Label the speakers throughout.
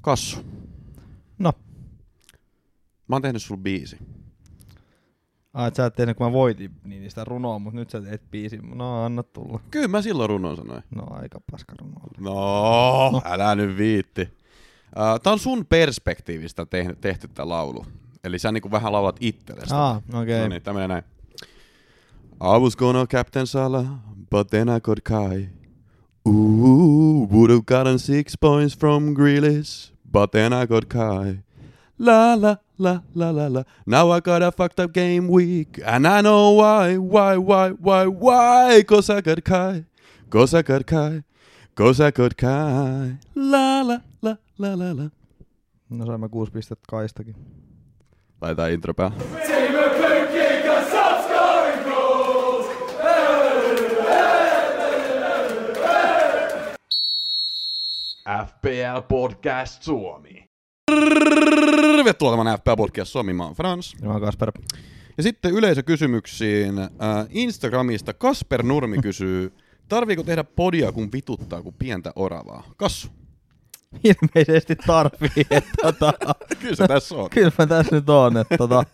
Speaker 1: Kassu.
Speaker 2: No.
Speaker 1: Mä oon tehnyt sulle biisi.
Speaker 2: Ai, sä et tehnyt, kun mä voitin niin sitä runoa, mutta nyt sä teet biisin. No, anna tulla.
Speaker 1: Kyllä mä silloin runon sanoin.
Speaker 2: No, aika paska runo.
Speaker 1: No, no. älä nyt viitti. Tää on sun perspektiivistä tehty, tehty tää laulu. Eli sä niinku vähän laulat itsellesi.
Speaker 2: Ah, okei. Okay.
Speaker 1: No niin, menee näin. I was gonna captain Salah, but then I got Kai. Ooh, would have gotten six points from Grealish, but then I got Kai. La la la la la la. Now I got a fucked up game week, and I know why, why, why, why, why? Cause I got Kai, cause I got Kai, cause I got Kai. La la la la la la.
Speaker 2: No saimme kuusi pistettä kaistakin.
Speaker 1: Laitetaan intro päälle. FPL Podcast Suomi. Tervetuloa tämän FPL Podcast Suomi, mä oon Frans.
Speaker 2: Ja mä oon Kasper.
Speaker 1: Ja sitten yleisökysymyksiin. Äh, Instagramista Kasper Nurmi kysyy, tarviiko tehdä podia kun vituttaa kuin pientä oravaa? Kassu.
Speaker 2: Ilmeisesti tarvii, että tota,
Speaker 1: Kyllä se tässä on.
Speaker 2: kyllä mä tässä nyt on, että tota,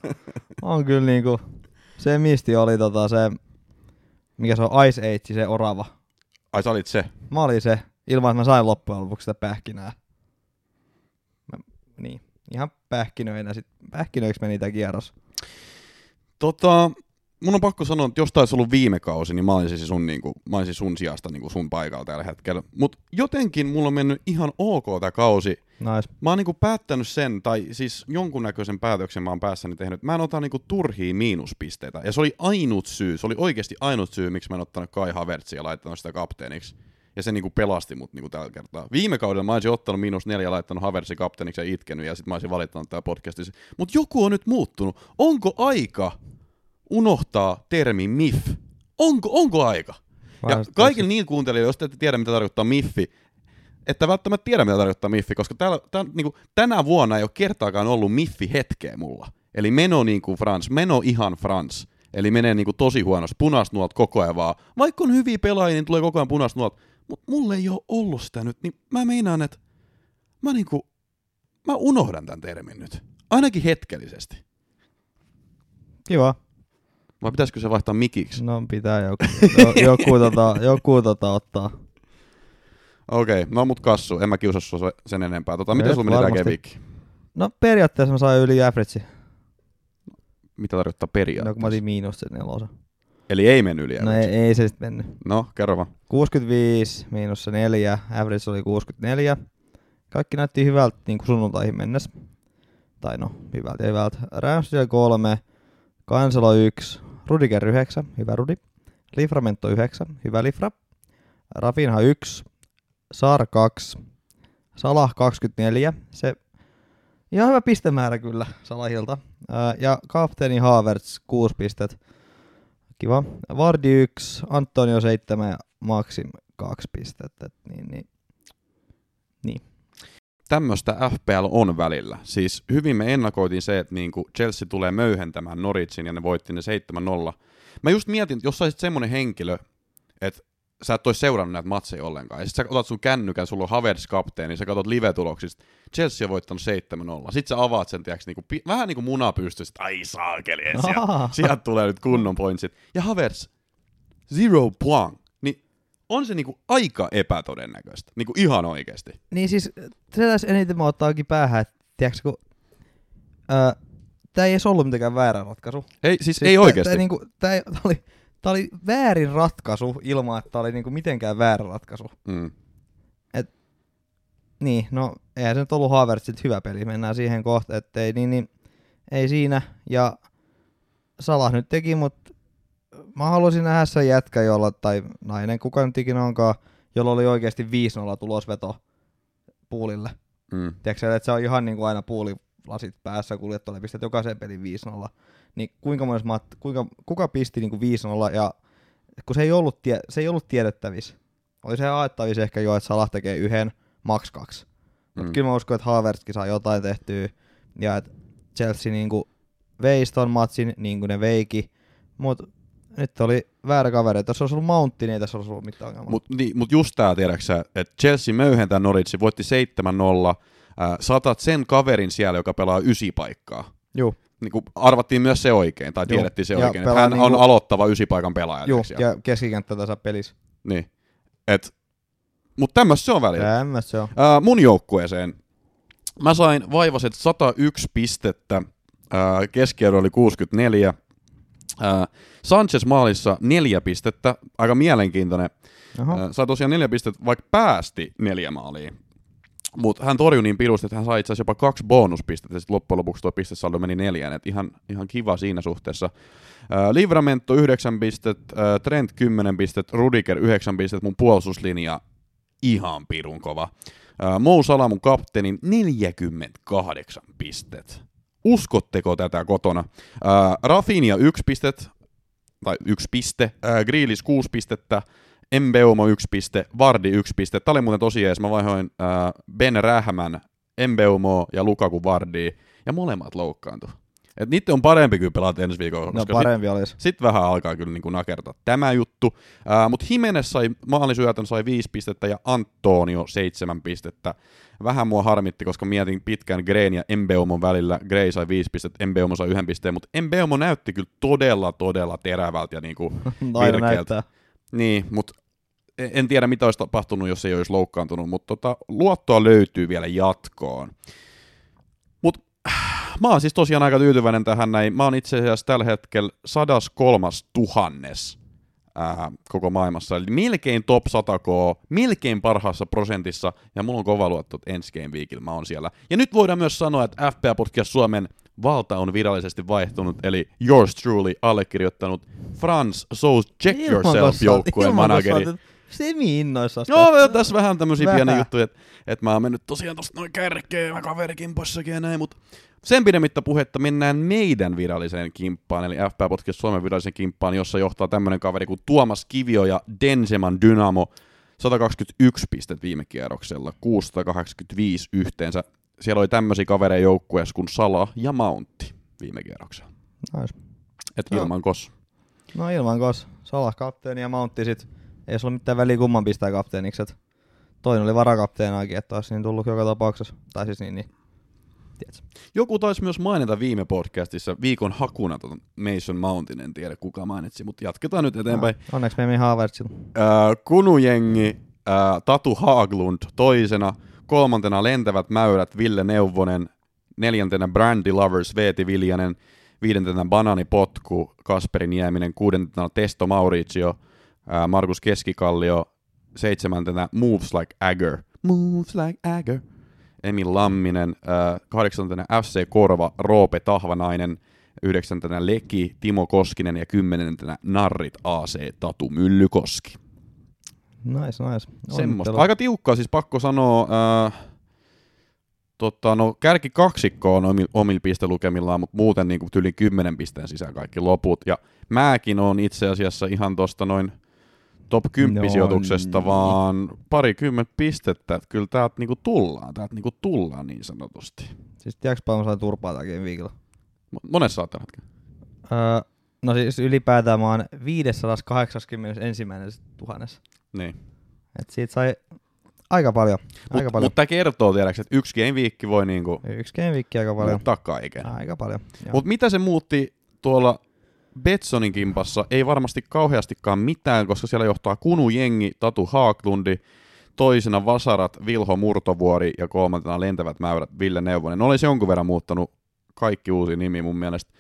Speaker 2: on kyllä niinku, se misti oli tota se, mikä se on, Ice Age, se orava.
Speaker 1: Ai sä olit se.
Speaker 2: Mä olin se, ilman että mä sain loppujen lopuksi sitä pähkinää. Mä, niin, ihan pähkinöinä sit, pähkinöiksi meni tää kierros.
Speaker 1: Tota, mun on pakko sanoa, että jos taisi ollut viime kausi, niin mä olisin sun, niinku, mä olisin sun sijasta niinku sun paikalla tällä hetkellä. Mutta jotenkin mulla on mennyt ihan ok tää kausi.
Speaker 2: Nice.
Speaker 1: Mä oon niinku päättänyt sen, tai siis jonkunnäköisen päätöksen mä oon päässäni tehnyt. Mä en ota niinku turhia miinuspisteitä. Ja se oli ainut syy, se oli oikeasti ainut syy, miksi mä en ottanut Kai Havertzia ja laittanut sitä kapteeniksi. Ja se niinku pelasti mut niinku tällä kertaa. Viime kaudella mä olisin ottanut miinus neljä ja laittanut Havertzin kapteeniksi ja itkenyt, ja sitten mä olisin valittanut tää podcastissa. Mutta joku on nyt muuttunut. Onko aika unohtaa termi MIF? Onko, onko aika? Ja
Speaker 2: Varmasti
Speaker 1: kaikille niin kuuntelijoille, jos te ette tiedä, mitä tarkoittaa MIFfi, että välttämättä tiedä, mitä tarkoittaa MIFfi, koska täällä, tää, niinku, tänä vuonna ei ole kertaakaan ollut MIFfi-hetkeä mulla. Eli meno niin kuin Frans, meno ihan Frans. Eli menee niinku tosi huonosti, punaista nuolta koko ajan vaan. Vaikka on hyviä pelaajia, niin tulee koko ajan punaista nuolta. Mutta mulla ei ole ollut sitä nyt, niin mä meinaan, että mä niinku, mä unohdan tämän termin nyt. Ainakin hetkellisesti.
Speaker 2: Kiva.
Speaker 1: Vai pitäisikö se vaihtaa mikiksi?
Speaker 2: No pitää joku, jo, joku, tota, joku tota ottaa.
Speaker 1: Okei, no mut kassu, en mä kiusaa sua se- sen enempää. Tota, miten sulla meni tää kevikki?
Speaker 2: No periaatteessa mä sain yli average.
Speaker 1: Mitä tarkoittaa
Speaker 2: No kun mä
Speaker 1: periaatteessa?
Speaker 2: otin miinus sen nelosen.
Speaker 1: Eli ei mennyt yli
Speaker 2: No ei, ei se sitten mennyt.
Speaker 1: No, kerro vaan.
Speaker 2: 65 miinus se 4, average oli 64. Kaikki näytti hyvältä niin kuin sunnuntaihin mennessä. Tai no, hyvältä ja hyvältä. Ramsdale 3, Kansalo 1, Rudiger 9, hyvä Rudi. Liframento 9, hyvä Lifra. Rafinha 1, Sar 2, Salah 24, se ihan hyvä pistemäärä kyllä Salahilta. Ja kapteeni Havertz 6 pistet. Kiva. Vardi 1, Antonio 7 ja Maxim 2 pistettä. Et Niin, niin.
Speaker 1: Tämmöistä FPL on välillä. Siis hyvin me ennakoitiin se, että niinku Chelsea tulee möyhentämään Norwichin ja ne voitti ne 7-0. Mä just mietin, että jos sä olisit semmonen henkilö, että sä et ois seurannut näitä matseja ollenkaan. Ja sit sä otat sun kännykän, sulla on Havertz kapteeni, sä katsot live-tuloksista, Chelsea on voittanut 7-0. Sit sä avaat sen, tiiäks, niinku, pi- vähän niinku muna pystystä, ai saakeli, sieltä, sieltä tulee nyt kunnon pointsit. Ja Havertz, zero point. Niin on se niinku aika epätodennäköistä, niinku ihan oikeesti.
Speaker 2: Niin siis se tässä eniten mä ottaakin päähän, että tiedätkö, kun ää, tää ei edes ollut mitenkään väärä ratkaisu.
Speaker 1: Ei, siis,
Speaker 2: Siis
Speaker 1: ei
Speaker 2: tää-
Speaker 1: oikeesti.
Speaker 2: Tää, niinku, tää, tää, oli, tää oli väärin ratkaisu ilman, että tää oli niinku mitenkään väärä ratkaisu.
Speaker 1: Mm.
Speaker 2: Niin, no eihän se nyt ollut Havertzit hyvä peli, mennään siihen kohta, ettei niin, niin ei siinä. Ja Salah nyt teki, mutta mä haluaisin nähdä sen jätkä, jolla, tai nainen, kuka nyt ikinä onkaan, jolla oli oikeasti 5-0 tulosveto puulille.
Speaker 1: Mm.
Speaker 2: Tiedätkö, että se on ihan niin kuin aina puulilasit päässä, kuljet tuolle pistät jokaisen pelin 5-0. Niin kuinka monessa mat, kuinka, kuka pisti niin kuin 5-0 ja kun se ei ollut, tie, se ei ollut tiedettävissä. Oli se haettavissa ehkä jo, että Salah tekee yhden, max kaksi. Mutta
Speaker 1: Mm.
Speaker 2: kyllä mä uskon, että Havertzkin saa jotain tehtyä ja että Chelsea niin kuin veisi ton matsin niin kuin ne veiki. Mutta nyt oli väärä kaveri. Jos olisi ollut Mountti, niin ei tässä olisi ollut mitään ongelmaa.
Speaker 1: Mutta niin, mut just tää, tiedäksä, että Chelsea möyhentää Norwichin, voitti 7-0, Ää, saatat sen kaverin siellä, joka pelaa ysi paikkaa.
Speaker 2: Juu,
Speaker 1: Niin kuin arvattiin myös se oikein, tai
Speaker 2: Juu.
Speaker 1: tiedettiin se
Speaker 2: Ja
Speaker 1: oikein, että hän
Speaker 2: niinku-
Speaker 1: on aloittava ysipaikan pelaaja.
Speaker 2: juu,
Speaker 1: siellä.
Speaker 2: ja keskikenttä tasa pelissä.
Speaker 1: Niin. Et, mutta tämmöistä se on välillä.
Speaker 2: Tämmöistä se on.
Speaker 1: Ää, mun joukkueeseen mä sain vaivaset 101 pistettä, ää, keskiarvo oli 64. Ää, Sanchez maalissa neljä pistettä, aika mielenkiintoinen. Ää, sai tosiaan neljä pistettä, vaikka päästi neljä maalia. Mutta hän torjui niin pirusti, että hän sai itse asiassa jopa kaksi bonuspistettä, ja sitten loppujen lopuksi tuo pistesaldo meni neljään, et ihan, ihan kiva siinä suhteessa. Ää, Livramento 9 pistettä, ää, Trent 10 pistettä, Rudiger 9 pistettä, mun puolustuslinja ihan pirun kova. Ää, Mou Salah mun kapteenin 48 pistet. Uskotteko tätä kotona? Ää, Rafinha 1 pistet, tai 1 piste, ää, Grealish 6 pistettä, Mbeumo 1 piste, Vardi 1 piste. Tämä oli muuten tosi jees. Mä vaihoin ää, Ben Rähmän, Mbeumo ja Lukaku Vardi, ja molemmat loukkaantu. Et niitä on parempi kyllä pelata ensi viikolla,
Speaker 2: No parempi olisi.
Speaker 1: sitten vähän alkaa kyllä niin kuin nakertaa tämä juttu. Mutta Jimenez sai maalisyötön, sai 5 pistettä ja Antonio 7 pistettä. Vähän mua harmitti, koska mietin pitkän Grain ja Embeumon välillä. Gray sai 5 pistettä, Embeumo sai yhden pisteen, mutta Embeumo näytti kyllä todella, todella terävältä ja niin kuin virkeältä.
Speaker 2: näyttää.
Speaker 1: Niin, mutta en tiedä mitä olisi tapahtunut, jos ei olisi loukkaantunut, mutta tota, luottoa löytyy vielä jatkoon. Mutta mä oon siis tosiaan aika tyytyväinen tähän näin. Mä oon itse asiassa tällä hetkellä 103 tuhannes ää, koko maailmassa. Eli melkein top 100 k, melkein parhaassa prosentissa, ja mulla on kova luotto, että ensi game weekillä mä oon siellä. Ja nyt voidaan myös sanoa, että FPA Podcast Suomen valta on virallisesti vaihtunut, eli yours truly allekirjoittanut Franz So Check Yourself joukkueen manageri.
Speaker 2: Semi-innoissaan.
Speaker 1: Joo, tässä vähän tämmöisiä
Speaker 2: Vähän.
Speaker 1: pieniä juttuja, että et mä oon mennyt tosiaan tosta noin kärkeen, mä kaverikin possakin ja näin, mutta sen pidemmittä puhetta mennään meidän viralliseen kimppaan, eli FP Podcast Suomen virallisen kimppaan, jossa johtaa tämmönen kaveri kuin Tuomas Kivio ja Denseman Dynamo. 121 pistet viime kierroksella, 685 yhteensä. Siellä oli tämmöisiä kavereja joukkueessa kuin Sala ja Mountti viime kierroksella.
Speaker 2: Nice.
Speaker 1: Et
Speaker 2: Joo.
Speaker 1: ilman kos.
Speaker 2: No ilman kos. Salah kapteeni ja Mountti sit. Ei sulla mitään väliä kumman pistää kapteeniksi. Et toinen oli varakapteenaakin, että olisi niin tullut joka tapauksessa. Tai siis niin, niin. Tiedätkö?
Speaker 1: Joku taisi myös mainita viime podcastissa viikon hakuna tuon Mason Mountin, en tiedä kuka mainitsi, mutta jatketaan nyt eteenpäin.
Speaker 2: Ah, onneksi me Havertzilla.
Speaker 1: Äh, Kunujengi, äh, Tatu Haaglund toisena, kolmantena Lentävät mäyrät Ville Neuvonen, neljäntenä Brandy Lovers Veeti Viljanen, viidentenä Banani Potku Kasperi Nieminen, kuudentena Testo Mauricio, Markus Keskikallio, seitsemäntenä Moves Like Agger, Moves Like Agger, Emil Lamminen, kahdeksantena FC Korva, Roope Tahvanainen, yhdeksäntenä Leki, Timo Koskinen ja kymmenentenä Narrit AC, Tatu Myllykoski.
Speaker 2: Nice, nice. Onnittelut.
Speaker 1: Aika tiukkaa siis pakko sanoa. Äh, tota, no, kärki kaksikko on omilla, omilla pistelukemillaan, mutta muuten niin yli 10 pisteen sisään kaikki loput. Ja mäkin on itse asiassa ihan tosta noin top 10
Speaker 2: No
Speaker 1: sijoituksesta,
Speaker 2: niin.
Speaker 1: vaan parikymmentä pistettä. Että kyllä täältä niinku tullaan, täältä niinku tullaan niin sanotusti.
Speaker 2: Siis tiedätkö paljon mä sain turpaa tämäkin viikolla?
Speaker 1: Mo- Monessa saat tällä hetkellä?
Speaker 2: Öö, no siis ylipäätään mä oon 581 tuhannessa.
Speaker 1: Niin.
Speaker 2: Et siitä sai aika paljon. Aika
Speaker 1: Mutta
Speaker 2: paljon.
Speaker 1: mut tämä kertoo tiedäks, että yksi game viikki voi niinku
Speaker 2: Yksi game week aika paljon.
Speaker 1: muuttaa kaiken.
Speaker 2: Aika paljon.
Speaker 1: Mutta mitä se muutti tuolla Betsonin kimpassa? Ei varmasti kauheastikaan mitään, koska siellä johtaa Kunu Jengi, Tatu Haaklundi, toisena Vasarat, Vilho Murtovuori ja kolmantena Lentävät mäyrät Ville Neuvonen. Ne olisi jonkun verran muuttanut kaikki uusi nimi mun mielestä.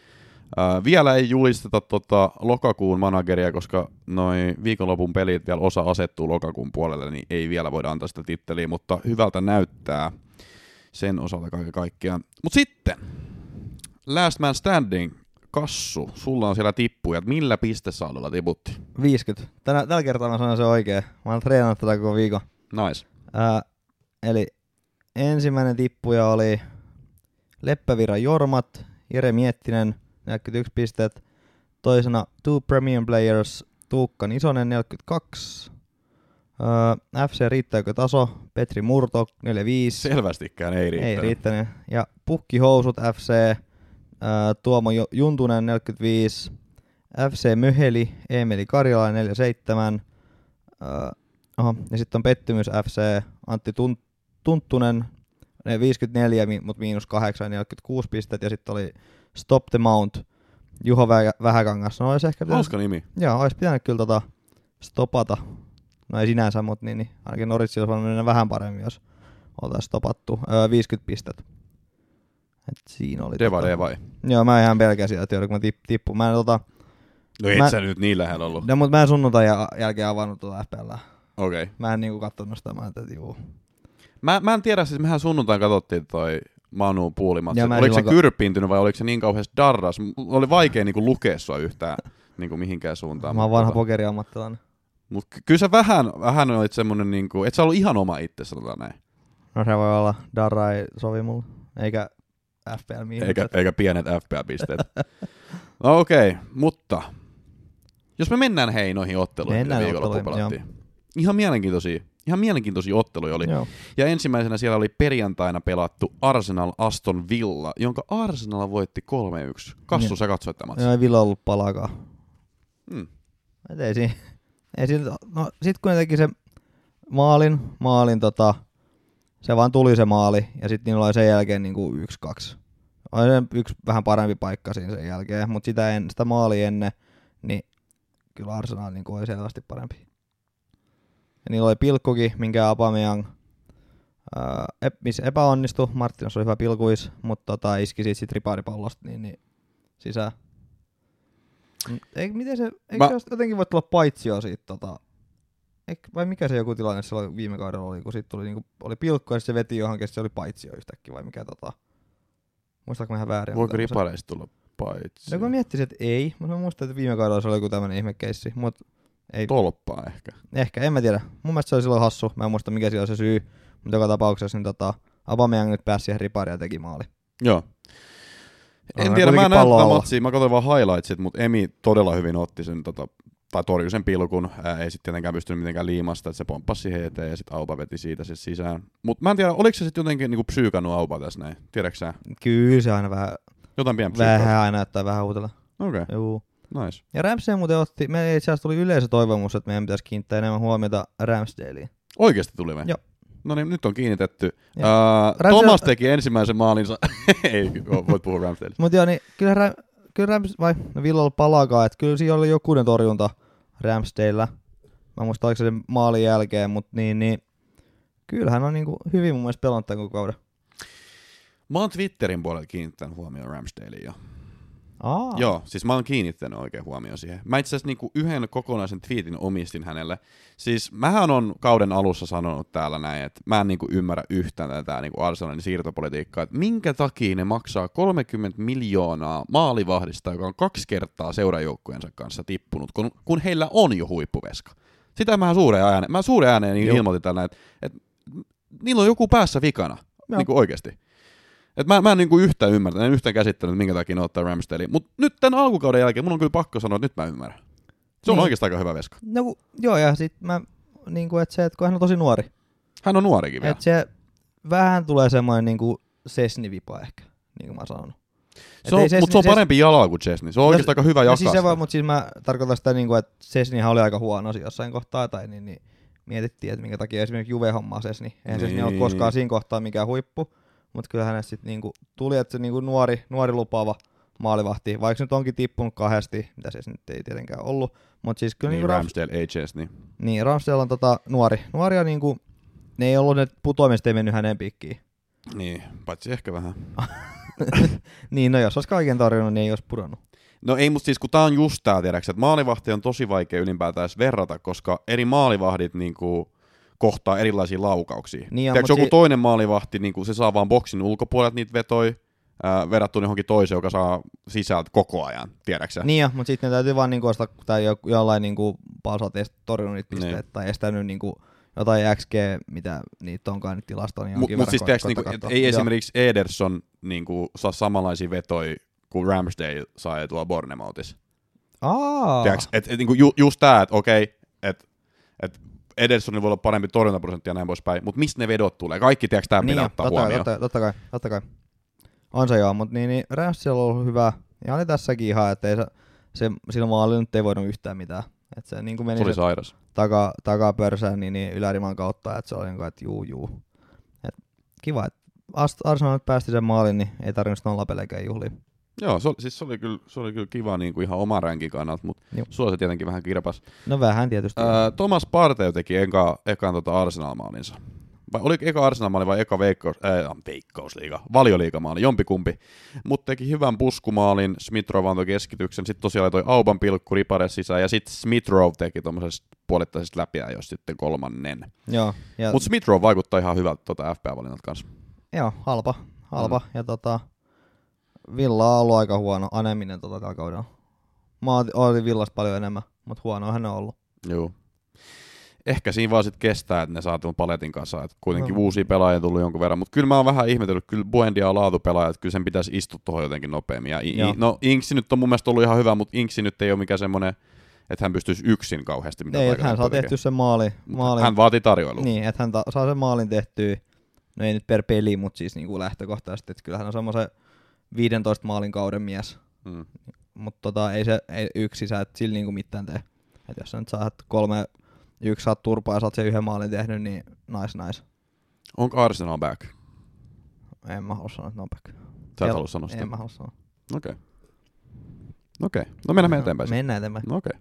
Speaker 1: Ää, vielä ei julisteta tota lokakuun manageria, koska noin viikonlopun pelit vielä osa asettuu lokakuun puolelle, niin ei vielä voida antaa sitä titteliä, mutta hyvältä näyttää sen osalta kaiken kaikkiaan. Mutta sitten, Last Man Standing, Kassu, sulla on siellä tippuja, millä pistesaadolla tiputti?
Speaker 2: 50. Tänä, tällä kertaa mä sanoin se oikein. Mä oon treenannut tätä koko viikon.
Speaker 1: Nice.
Speaker 2: Ää, eli ensimmäinen tippuja oli Leppävirran Jormat, Jere Miettinen, 41 pistet. Toisena Two Premium Players, Tuukka Isonen, 42. Ää, FC riittääkö taso, Petri Murto, 45.
Speaker 1: Selvästikään ei riittänyt.
Speaker 2: Ei riittänyt. Ja Pukkihousut FC, Tuomo Jo- Juntunen 45, FC Möheli, Emeli Karjala 47, ää, oho, ja sitten on Pettymys FC, Antti Tun- Tunttunen ne 54, mi- mut miinus 8, 46 pistettä, ja sitten oli Stop the Mount, Juho Vä- Vähäkangas. No olisi ehkä
Speaker 1: Hauska nimi.
Speaker 2: joo, olisi pitänyt kyllä tota stopata. No ei sinänsä, mutta niin, niin ainakin Norwich olisi voinut mennä vähän paremmin, jos oltaisiin stopattu. Öö, 50 pistettä. Et siinä oli
Speaker 1: Deva
Speaker 2: tota,
Speaker 1: Devai.
Speaker 2: Joo, mä ihan pelkäsin, että kun mä tip, tippu. Mä en tota,
Speaker 1: No et
Speaker 2: Mä-
Speaker 1: sä nyt niin lähellä ollut.
Speaker 2: no, mutta mä en sunnuntai jä- jälkeen avannut tuota FPL.
Speaker 1: Okei. Okay.
Speaker 2: Mä en niinku kattonut sitä, mä ajattelin, että juu.
Speaker 1: Mä, mä en tiedä, siis mehän sunnuntain katsottiin toi Manu puulimatsi. Oliko se
Speaker 2: silloin ka-
Speaker 1: kyrpiintynyt vai oliko se niin kauheasti darras? Oli vaikea niinku lukea sua yhtään niinku mihinkään suuntaan.
Speaker 2: Mä oon vanha
Speaker 1: tota-
Speaker 2: pokeriammattilainen.
Speaker 1: Mut ky- kyllä sä vähän, vähän olit semmonen niinku, et sä ollut ihan oma itse, sanotaan näin.
Speaker 2: No se voi olla, Darra ei sovi mulle. Eikä FPL.
Speaker 1: Eikä, eikä pienet FPA-pisteet. no okei, okay, mutta jos me mennään hei noihin otteluihin,
Speaker 2: Mennään
Speaker 1: mitä pelattiin. Ihan mielenkiintoisia, ihan mielenkiintoisia otteluja oli.
Speaker 2: Joo.
Speaker 1: Ja ensimmäisenä siellä oli perjantaina pelattu Arsenal Aston Villa, jonka Arsenal voitti 3-1. Kassu,
Speaker 2: Joo.
Speaker 1: sä katsoit tämän matsin.
Speaker 2: Joo, ei Villa ollut palaakaan.
Speaker 1: Hmm.
Speaker 2: Et ei siinä, ei siinä, no sit kun ne teki se maalin, maalin tota, se vaan tuli se maali, ja sitten niillä oli sen jälkeen niinku yksi, kaksi. Oli se yksi vähän parempi paikka siinä sen jälkeen, mutta sitä, en, sitä maali ennen, niin kyllä Arsenal niinku oli selvästi parempi. Ja niillä oli pilkkukin, minkä Aubameyang ää, ep, missä epäonnistui. Marttinos oli hyvä pilkuis, mutta tota, iski siitä sit riparipallosta niin, niin sisään. Eik, miten se, eikö
Speaker 1: Mä-
Speaker 2: se jotenkin voi tulla paitsio siitä tota, eik, vai mikä se joku tilanne silloin viime kaudella oli, kun siitä tuli, niinku, oli pilkku ja se veti johonkin, se oli paitsio yhtäkkiä vai mikä tota, muistaako mä ihan väärin?
Speaker 1: Voiko ripareista tulla paitsi?
Speaker 2: No kun miettisin, että ei, mutta mä muistan, että viime kaudella se oli joku tämmönen ihmekeissi, mutta ei,
Speaker 1: Tolppaa ehkä.
Speaker 2: Ehkä, en mä tiedä. Mun mielestä se oli silloin hassu. Mä en muista mikä siellä oli se syy. Mutta joka tapauksessa niin tota, Aubameyang nyt pääsi siihen ripariin ja teki maali.
Speaker 1: Joo. En tiedä, mä en näe tätä matsia, mä katsoin vaan highlightsit, mutta Emi todella hyvin otti sen, tota, tai torjui sen pilkun, ää, ei sitten tietenkään pystynyt mitenkään liimasta, että se pomppasi siihen eteen ja sitten Aupa veti siitä se sisään. Mutta mä en tiedä, oliko se sitten jotenkin niinku psyykannut Aupa tässä näin, tiedätkö sä?
Speaker 2: Kyllä se aina vähän,
Speaker 1: Jotain psyykkaa.
Speaker 2: vähän aina näyttää vähän uutella.
Speaker 1: Okei, okay,
Speaker 2: Juu.
Speaker 1: nice.
Speaker 2: Ja Ramsey muuten otti, me itse asiassa tuli yleisötoivomus, että meidän pitäisi kiinnittää enemmän huomiota Ramsdaleen.
Speaker 1: Oikeasti tuli vai?
Speaker 2: Joo.
Speaker 1: No niin, nyt on kiinnitetty.
Speaker 2: Joo.
Speaker 1: Uh,
Speaker 2: Ramsey-
Speaker 1: Thomas teki ensimmäisen maalinsa. ei, voit puhua Ramsdaleista.
Speaker 2: Mutta joo, niin kyllä, Ram, kyllä Rams, vai no Villalla palaakaan, että kyllä siinä oli jokunen torjunta Ramsdaleillä. Mä muistan, oliko se sen maalin jälkeen, mutta niin, niin kyllähän on niinku hyvin mun mielestä pelannut tämän kauden.
Speaker 1: Mä oon Twitterin puolella kiinnittänyt huomioon Ramsdalein jo.
Speaker 2: Aa.
Speaker 1: Joo, siis mä oon kiinnittänyt oikein huomioon siihen. Mä itse asiassa niinku yhden kokonaisen tweetin omistin hänelle. Siis mähän on kauden alussa sanonut täällä näin, että mä en niinku ymmärrä yhtään tätä niinku Arsenalin siirtopolitiikkaa, että minkä takia ne maksaa 30 miljoonaa maalivahdista, joka on kaksi kertaa seurajoukkueensa kanssa tippunut, kun, kun heillä on jo huippuveska. Sitä mä suureen ääneen, mä suureen ääneen niin ilmoitin tällä, että, että niillä on joku päässä vikana,
Speaker 2: Joo.
Speaker 1: niinku oikeasti. Et mä, mä en niinku yhtään ymmärtänyt, en yhtään käsittänyt, minkä takia ne ottaa Ramsdale. Mutta nyt tämän alkukauden jälkeen mun on kyllä pakko sanoa, että nyt mä ymmärrän. Se on
Speaker 2: Niin.
Speaker 1: oikeastaan aika hyvä veska.
Speaker 2: No, ku- joo, ja sit mä, niinku, että se, että kun hän on tosi nuori,
Speaker 1: Hän on nuorikin vielä.
Speaker 2: että se vähän tulee semmoinen niinku sesnivipa ehkä, niin kuin mä sanon.
Speaker 1: Se on, mutta se on parempi jalalla kuin Chesney. Se on oikeastaan aika hyvä
Speaker 2: No
Speaker 1: jakaa
Speaker 2: siis se voi, mutta siis mä tarkoitan sitä, niinku, että Sesnihan oli aika huono jossain kohtaa, tai niin, niin mietittiin, että minkä takia esimerkiksi Juve hommaa Sesni. Eihän niin. Sesni ollut
Speaker 1: Niin.
Speaker 2: koskaan siinä kohtaa mikään huippu, mutta kyllä hänestä sitten niinku tuli, että se niinku nuori, nuori lupaava maalivahti, vaikka se nyt onkin tippunut kahdesti, mitä se nyt ei tietenkään ollut, mutta siis kyllä
Speaker 1: Niin,
Speaker 2: niinku Rams,
Speaker 1: Ramsdale, ei Chesney.
Speaker 2: niin, Ramsdale on tota nuori, nuori ja niinku, ne ei ollut, ne putoamiset ei mennyt hänen piikkiin.
Speaker 1: Niin, paitsi ehkä vähän.
Speaker 2: niin, no jos olisi kaiken torjunut, niin ei olisi pudonnut.
Speaker 1: No ei, mutta siis kun tää on just tää, tiedäks, että maalivahti on tosi vaikea ylipäätään edes verrata, koska eri maalivahdit niinku kohtaa erilaisia laukauksia.
Speaker 2: Niin
Speaker 1: Tiedätkö, joku
Speaker 2: si-
Speaker 1: toinen maalivahti, niinku, se saa vaan boksin ulkopuolelta niitä vetoi, ää, verrattuna johonkin toiseen, joka saa sisältä koko ajan, tiedäksä?
Speaker 2: Niin jo, mutta sitten ne täytyy vaan niinku ostaa, tai jo, jollain niinku palsat est, torjunut niitä pisteitä,
Speaker 1: Niin.
Speaker 2: tai estänyt niinku jotain XG, mitä niitä onkaan nyt tilastoon. Niin
Speaker 1: Mutta mut siis tiedätkö, niinku, et ei
Speaker 2: Joo.
Speaker 1: esimerkiksi Ederson niinku, saa samanlaisia vetoja kuin Ramsdale sai tuolla Bournemouthissa.
Speaker 2: Aa,
Speaker 1: Tiedätkö, et, et, niinku ju, just tää, että okei, että et Edersonilla voi olla parempi torjuntaprosentti ja näin poispäin, mutta mistä ne vedot tulee? Kaikki, tiedätkö, tämä
Speaker 2: niin
Speaker 1: pitää ottaa
Speaker 2: totta,
Speaker 1: huomioon.
Speaker 2: totta, totta, kai, totta kai. On se joo, mutta niin, niin Ramsdale on ollut hyvä. Ja oli tässäkin ihan, että ei se, se sillä maalilla nyt ei voinut yhtään mitään. Että se niin kuin meni
Speaker 1: Se oli sairas.
Speaker 2: taka, takapörsään niin, niin yläriman kautta, että se oli niin kuin, että juu juu. Et kiva, että Arsenal päästi sen maalin, niin ei tarvinnut nollapelejäkään juhliin.
Speaker 1: Joo, se, oli- siis se oli kyllä, se oli kyllä kiva niin kuin ihan oma ränkin kannalta, mutta
Speaker 2: Joo.
Speaker 1: sua se tietenkin vähän kirpas.
Speaker 2: No vähän tietysti.
Speaker 1: Ää, Thomas Partey teki eka, ekan tota Arsenal-maalinsa. Vai oliko eka Arsenal-maali vai eka veikkaus, ää, veikkausliiga, valioliigamaali, jompikumpi. Mutta teki hyvän puskumaalin, Smith-Rowe antoi keskityksen, sitten tosiaan toi Auban pilkku ripare sisään, ja sitten Smith-Rowe teki tuommoisesta puolittaisesta läpiä, jos sitten kolmannen.
Speaker 2: joo, ja,
Speaker 1: Mutta Smith-Rowe vaikuttaa ihan hyvältä tota FPA-valinnat kanssa.
Speaker 2: joo, halpa. halpa. Mm. Ja tota, Villa on ollut aika huono, aneminen tota tällä kaudella. Mä otin- Villasta paljon enemmän, mutta huono hän on ollut.
Speaker 1: Joo. Ehkä siinä vaan sit kestää, että ne saa tuon paletin kanssa. Et kuitenkin
Speaker 2: No.
Speaker 1: uusia pelaajia tullut jonkun verran, mutta kyllä mä oon vähän ihmetellyt, kyllä Buendia on laatupelaaja, että kyllä sen pitäisi istua tuohon jotenkin nopeammin. Ja I-
Speaker 2: Joo.
Speaker 1: No Inksi nyt on mun mielestä ollut ihan hyvä, mutta Inksi nyt ei ole mikään semmoinen, että hän pystyisi yksin kauheasti mitä
Speaker 2: Ei, että hän saa
Speaker 1: tekee.
Speaker 2: tehtyä sen maali, maalin.
Speaker 1: Hän vaatii tarjoilua.
Speaker 2: Niin, että hän ta- saa sen maalin tehtyä, no ei nyt per peli, mutta siis niinku lähtökohtaisesti, että kyllä hän on semmoisen 15 maalin kauden mies.
Speaker 1: Mm.
Speaker 2: Mutta tota, ei se ei yksin sä et sillä niinku mitään tee. Et jos sä nyt saat kolme, yksi saat turpaa ja sä oot sen yhden maalin tehnyt, niin nice nice.
Speaker 1: Onko Arsenal back?
Speaker 2: En mä halua sanoa, että ne on back.
Speaker 1: Sä et halua sanoa sitä?
Speaker 2: En mä halua sanoa.
Speaker 1: Okei. Okei. No mennään me eteenpäin.
Speaker 2: Mennään eteenpäin.
Speaker 1: No okei.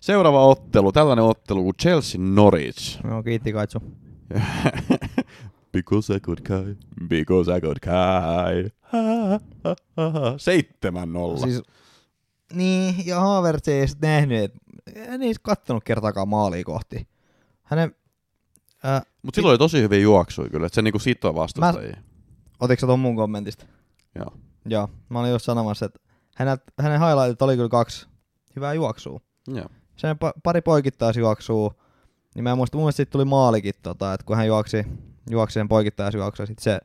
Speaker 1: Seuraava ottelu, tällainen ottelu kuin Chelsea Norwich.
Speaker 2: No kiitti Kaitsu.
Speaker 1: Because I could kai, because I could kai. Ha, ha, ha, ha. Seitsemän nolla. Siis...
Speaker 2: Niin, ja Havertz ei sit nähnyt, että en edes kattonut kertaakaan maalia kohti. Hänen, äh,
Speaker 1: Mutta silloin oli tosi hyvin juoksuja kyllä, että se niinku sitoo vastustajia.
Speaker 2: otitko sä ton mun kommentista?
Speaker 1: Joo.
Speaker 2: Joo, mä olin just sanomassa, että hänet, hänen highlightit oli kyllä kaksi hyvää juoksua.
Speaker 1: Joo.
Speaker 2: Sen pa- pari poikittaisjuoksua, niin mä en muista, mun mielestä siitä tuli maalikin, tota, että kun hän juoksi, juoksi sen poikittaisjuoksun, sitten se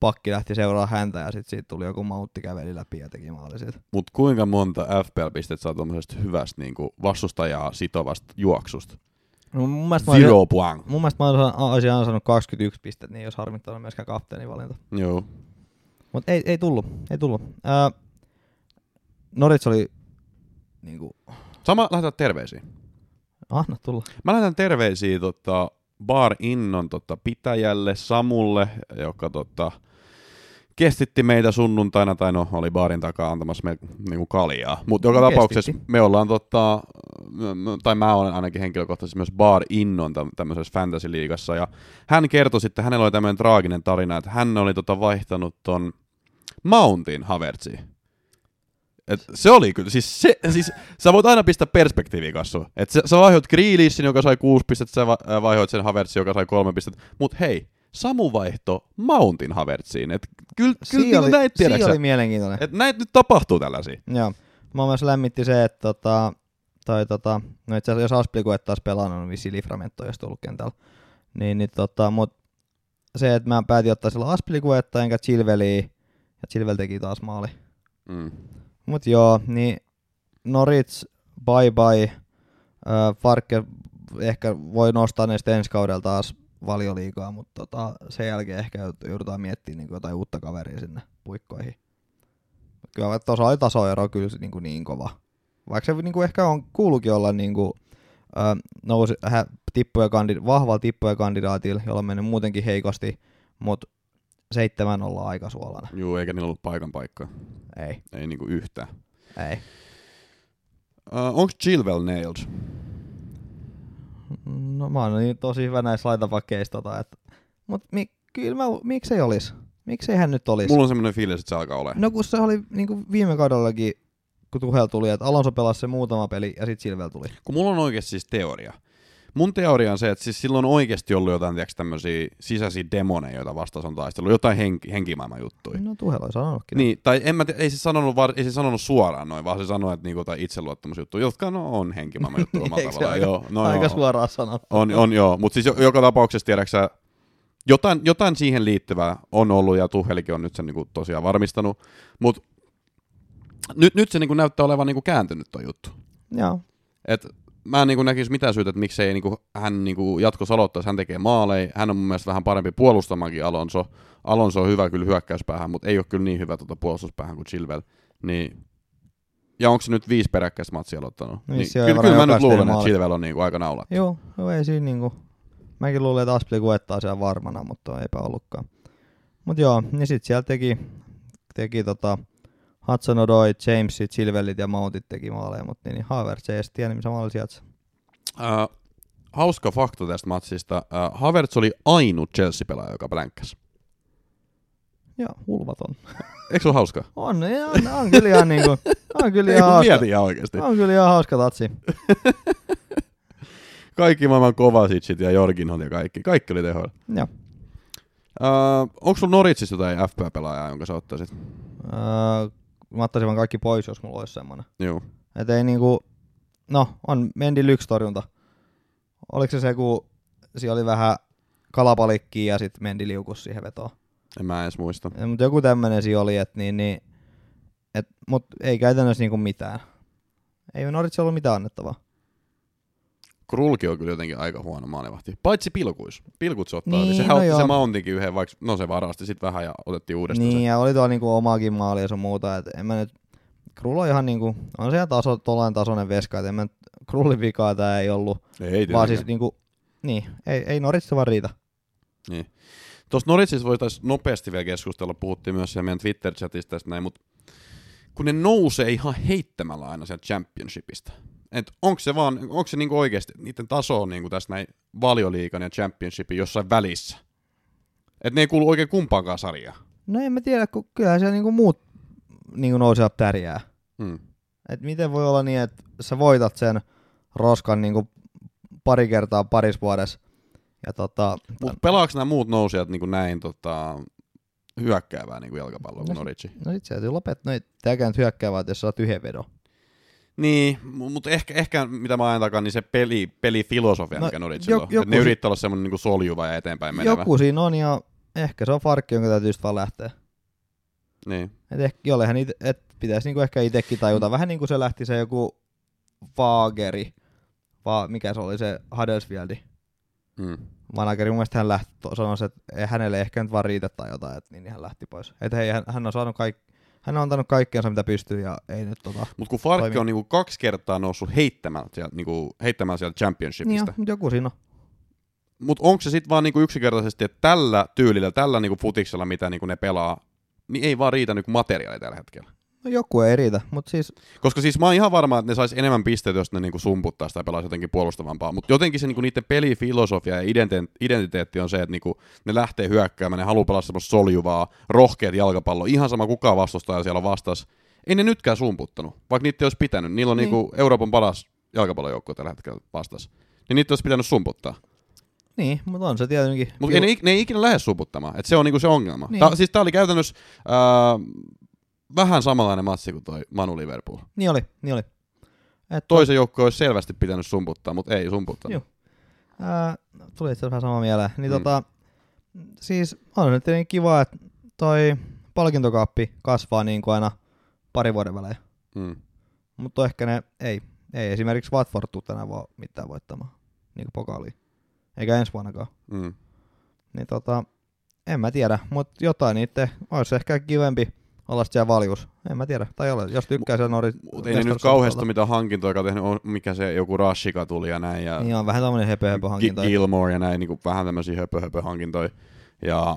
Speaker 2: pakki lähti seuraa häntä ja sitten siitä tuli joku mautti käveli läpi ja teki maali siitä.
Speaker 1: Mut kuinka monta FPL-pistettä saa tuommoisesta hyvästä niinku vastustajaa sitovasta juoksusta?
Speaker 2: No, mun mielestä mä olisin,
Speaker 1: Zero
Speaker 2: mun mielestä mä olisin, ansainnut 21 pistettä, niin olisi harmittanut myöskään kapteenin valinta.
Speaker 1: Joo.
Speaker 2: Mutta ei, ei tullut, ei tullut. Ää, Norits oli niinku,
Speaker 1: Sama lähetään terveisiä.
Speaker 2: anna tulla.
Speaker 1: Mä lähetän terveisiä tota, Bar Innon tota, pitäjälle Samulle, joka tota, kestitti meitä sunnuntaina, tai no oli baarin takaa antamassa me niinku kaljaa. Mutta joka
Speaker 2: Kestitti.
Speaker 1: tapauksessa me ollaan, tota, tai mä olen ainakin henkilökohtaisesti myös Bar Innon täm- tämmöisessä fantasy-liigassa, ja hän kertoi sitten, hänellä oli tämmöinen traaginen tarina, että hän oli tota vaihtanut ton Mountin Havertziin. Et se oli kyllä, siis, se, siis sä voit aina pistää perspektiiviin kanssa. Et sä, sä vaihoit Grealishin, joka sai kuusi pistettä, sä ää, vaihoit sen Havertzin, joka sai kolme pistettä. Mut hei, Samu vaihto Mountin Havertziin. Et kyllä, niinku
Speaker 2: oli,
Speaker 1: näitä
Speaker 2: siinä
Speaker 1: tiedäksä.
Speaker 2: oli mielenkiintoinen.
Speaker 1: Et näitä nyt tapahtuu tällaisia.
Speaker 2: Joo. Mä myös lämmitti se, että tota, toi, tota, no itse asiassa jos Aspilicuet taas pelannut, niin vissiin Livramento olisi tullut kentällä. Niin, niin tota, mut se, että mä päätin ottaa silloin Aspilicuetta enkä Chilveliä, ja Chilvel teki taas maali.
Speaker 1: Mm.
Speaker 2: Mut joo, niin Norits, bye bye. Äh, Farke ehkä voi nostaa ne ensi kaudella taas valioliigaa, mutta tota, sen jälkeen ehkä joudutaan miettimään niin jotain uutta kaveria sinne puikkoihin. Kyllä tuossa oli tasoero kyllä niin, kuin niin kova. Vaikka se niin kuin ehkä on kuulukin olla niin kuin, äh, nousi, hä, tippuja kandid- vahvalla tippuja kandidaatilla, jolla on mennyt muutenkin heikosti, mutta seitsemän ollaan aika suolana.
Speaker 1: Juu, eikä niillä ollut paikan paikkaa.
Speaker 2: Ei,
Speaker 1: Ei niinku yhtään.
Speaker 2: ei.
Speaker 1: Uh, onko Chilwell nailed?
Speaker 2: No mä oon niin tosi hyvä näissä laitapakkeissa, tota, että, mut mi, kyllä mä, miksei olis? Miksei hän nyt olis?
Speaker 1: Mulla on semmoinen fiilis, että se alkaa olemaan.
Speaker 2: No kun se oli niin kuin viime kaudellakin, kun Tuhel tuli, että Alonso pelasi se muutama peli ja sitten Silvel tuli.
Speaker 1: Kun mulla on oikeasti siis teoria. Mun teoria on se, että siis silloin on oikeasti ollut jotain tiiäks, tämmöisiä sisäisiä demoneja, joita vastaan on taistellut. Jotain henki, henkimaailman juttuja.
Speaker 2: No Tuhel oli sanonutkin.
Speaker 1: Niin, tai en mä ei se sanonut, var, ei se sanonut suoraan noin, vaan se sanoi, että niinku jotain itseluottamusjuttuja, jotka no, on henkimaailman juttuja omalla tavallaan.
Speaker 2: aika-
Speaker 1: Joo, no,
Speaker 2: Aika
Speaker 1: joo.
Speaker 2: suoraan sanottu.
Speaker 1: On, on joo, mutta siis jo, joka tapauksessa tiedäksä, jotain, jotain siihen liittyvää on ollut ja Tuhelikin on nyt sen niinku tosiaan varmistanut, mutta nyt, nyt se niinku näyttää olevan niinku kääntynyt tuo juttu.
Speaker 2: Joo.
Speaker 1: Et mä en niinku näkisi mitään syytä, että miksei niinku hän niinku jatkossa aloittaisi, hän tekee maaleja, hän on mun mielestä vähän parempi puolustamakin Alonso. Alonso on hyvä kyllä hyökkäyspäähän, mutta ei ole kyllä niin hyvä tuota puolustuspäähän kuin Chilwell. Niin ja onko se nyt viisi peräkkäistä matsia aloittanut?
Speaker 2: Niin,
Speaker 1: Niin, kyllä, kyllä mä nyt luulen, että. Chilwell on niinku aika naulat.
Speaker 2: Joo, joo, ei siinä niinku. Mäkin luulin, että Aspili kuettaa siellä varmana, mutta eipä ollutkaan. Mut joo, niin sit siellä teki, teki tota Hudson Odoi, Jamesit, Silvellit ja Mountit teki maaleja, mutta niin, niin Havertz ei edes tiennyt, missä maali sieltä.
Speaker 1: Äh, hauska fakta tästä matsista. Äh, Havertz oli ainut Chelsea-pelaaja, joka plänkkäsi.
Speaker 2: Joo, hulvaton.
Speaker 1: Eikö se ole hauska?
Speaker 2: On, on, on kyllä ihan niinku, on kyllä ihan hauska.
Speaker 1: Mieti ihan oikeasti.
Speaker 2: On kyllä ihan hauska tatsi.
Speaker 1: Kaikki maailman Kovasicit ja Jorginhon ja kaikki. Kaikki oli tehoilla.
Speaker 2: Joo.
Speaker 1: Uh, onko sulla Noritsissa jotain FP-pelaajaa, jonka sä ottaisit?
Speaker 2: Öö, mä ottaisin vaan kaikki pois, jos mulla olisi semmonen.
Speaker 1: Joo.
Speaker 2: Et ei niinku, no on Mendy lyks torjunta. Oliko se se, kun siellä oli vähän kalapalikkiä ja sitten Mendy liukus siihen vetoon.
Speaker 1: En mä edes muista.
Speaker 2: Mutta joku tämmönen siinä oli, että niin, niin et, mut ei käytännössä niinku mitään. Ei Norwich ollut mitään annettavaa.
Speaker 1: Krulki on kyllä jotenkin aika huono maalivahti. Paitsi pilkuis. Pilkut se ottaa.
Speaker 2: Niin,
Speaker 1: Sehän
Speaker 2: no
Speaker 1: otti
Speaker 2: joo.
Speaker 1: se Mountinkin yhden, vaikka no se varasti sitten vähän ja otettiin uudestaan
Speaker 2: Niin,
Speaker 1: se.
Speaker 2: ja oli tuolla niinku omaakin maali ja sun muuta. Et en mä nyt, Krull on ihan niinku, on se ihan taso, tollain tasoinen veska, et en mä nyt, Krullin vikaa tää ei ollut.
Speaker 1: Ei
Speaker 2: Vaan
Speaker 1: tietenkään.
Speaker 2: siis niinku, niin, ei, ei Norwich vaan riitä.
Speaker 1: Niin. Tuossa Noritsissa voitaisiin nopeasti vielä keskustella, puhuttiin myös siellä meidän Twitter-chatista tästä näin, mutta kun ne nousee ihan heittämällä aina sieltä championshipista. Et onko se vaan, onko se niinku oikeasti, niiden taso on niinku tässä näin valioliikan ja championshipin jossain välissä. Et ne ei kuulu oikein kumpaankaan sarjaan.
Speaker 2: No en mä tiedä, kun kyllähän siellä niinku muut niinku nousee tärjää.
Speaker 1: Hmm.
Speaker 2: Et miten voi olla niin, että sä voitat sen roskan niinku pari kertaa paris vuodessa. Ja tota,
Speaker 1: Mutta pelaako nämä muut nousijat niinku näin tota, hyökkäävää niinku jalkapalloa kuin
Speaker 2: No
Speaker 1: Noritsi?
Speaker 2: no sit se täytyy lopettaa. No ei tääkään nyt hyökkää, vaan että jos sä oot yhden vedon.
Speaker 1: Niin, mutta ehkä, ehkä mitä mä ajan takaa, niin se peli, pelifilosofia,
Speaker 2: No,
Speaker 1: mikä Noritsilla
Speaker 2: jo-
Speaker 1: on.
Speaker 2: joku
Speaker 1: ne yrittää olla semmoinen niinku soljuva ja eteenpäin menevä.
Speaker 2: Joku siinä on ja ehkä se on farkki, jonka täytyy vaan lähteä.
Speaker 1: Niin.
Speaker 2: Et ehkä jollehan ite, et pitäisi niinku ehkä itsekin tajuta. Vähän niin kuin se lähti se joku Faageri, va, mikä se oli se Huddersfieldi.
Speaker 1: Mm.
Speaker 2: manageri mun mielestä hän lähti, sanoi, että hänelle ehkä nyt vaan riitä tai jotain, että niin hän lähti pois. Että hei, hän, hän on saanut kaik, hän on antanut kaikkeensa mitä pystyy ja ei nyt tota.
Speaker 1: Mutta kun Farkki
Speaker 2: Toimii.
Speaker 1: on niinku kaksi kertaa noussut heittämällä sieltä, niinku, heittämällä sieltä championshipista.
Speaker 2: on, mut joku siinä on.
Speaker 1: Mutta onko se sitten vaan niinku yksinkertaisesti, että tällä tyylillä, tällä niinku futiksella, mitä niinku ne pelaa, niin ei vaan riitä niinku materiaali tällä hetkellä.
Speaker 2: No joku ei riitä, mutta siis
Speaker 1: Koska siis mä oon ihan varma, että ne sais enemmän pisteitä, jos ne niinku sumputtaa sitä ja pelaisi jotenkin puolustavampaa. Mutta jotenkin se niinku niiden pelifilosofia ja identiteetti on se, että niinku ne lähtee hyökkäämään, ne haluaa pelata semmoista soljuvaa, rohkeat jalkapalloa. Ihan sama kuka vastustaja siellä vastas. Ei ne nytkään sumputtanut, vaikka niitä ei olisi pitänyt. Niillä on
Speaker 2: Niin.
Speaker 1: niinku Euroopan paras jalkapallojoukko tällä hetkellä vastas. Niin niitä olisi pitänyt sumputtaa.
Speaker 2: niin, mutta on se tietenkin.
Speaker 1: Mutta ne, ne ei ikinä lähde suputtamaan, että se on niinku se ongelma.
Speaker 2: Niin.
Speaker 1: Tää, siis tää oli käytännössä ää, vähän samanlainen matsi kuin toi Manu Liverpool.
Speaker 2: Niin oli, niin oli. Et
Speaker 1: Toisen joukko olisi selvästi pitänyt sumputtaa, mutta ei sumputtanut.
Speaker 2: Joo. Ää, tuli itse vähän sama mieleen. Niin
Speaker 1: Mm.
Speaker 2: tota, siis on nyt tietenkin kiva, että toi palkintokaappi kasvaa niin kuin aina pari vuoden välein.
Speaker 1: Mm.
Speaker 2: Mutta ehkä ne ei, ei esimerkiksi Watford tuu tänään vaan mitään voittamaan, niin kuin pokaaliin. Eikä ensi vuonnakaan.
Speaker 1: Mm.
Speaker 2: Niin tota, en mä tiedä, mutta jotain niitä olisi ehkä kivempi olla siellä valjus. En mä tiedä, tai ole, jos tykkää siellä Nori...
Speaker 1: Mutta ei ne nyt kauheasti mitään hankintoja, joka tehnyt, on, mikä se joku Rashika tuli ja näin, ja
Speaker 2: Niin on vähän tämmönen höpö höpö hankinta.
Speaker 1: Gi- Gilmore ja näin, niin kuin vähän tämmöisiä höpö höpö hankintoja. Ja,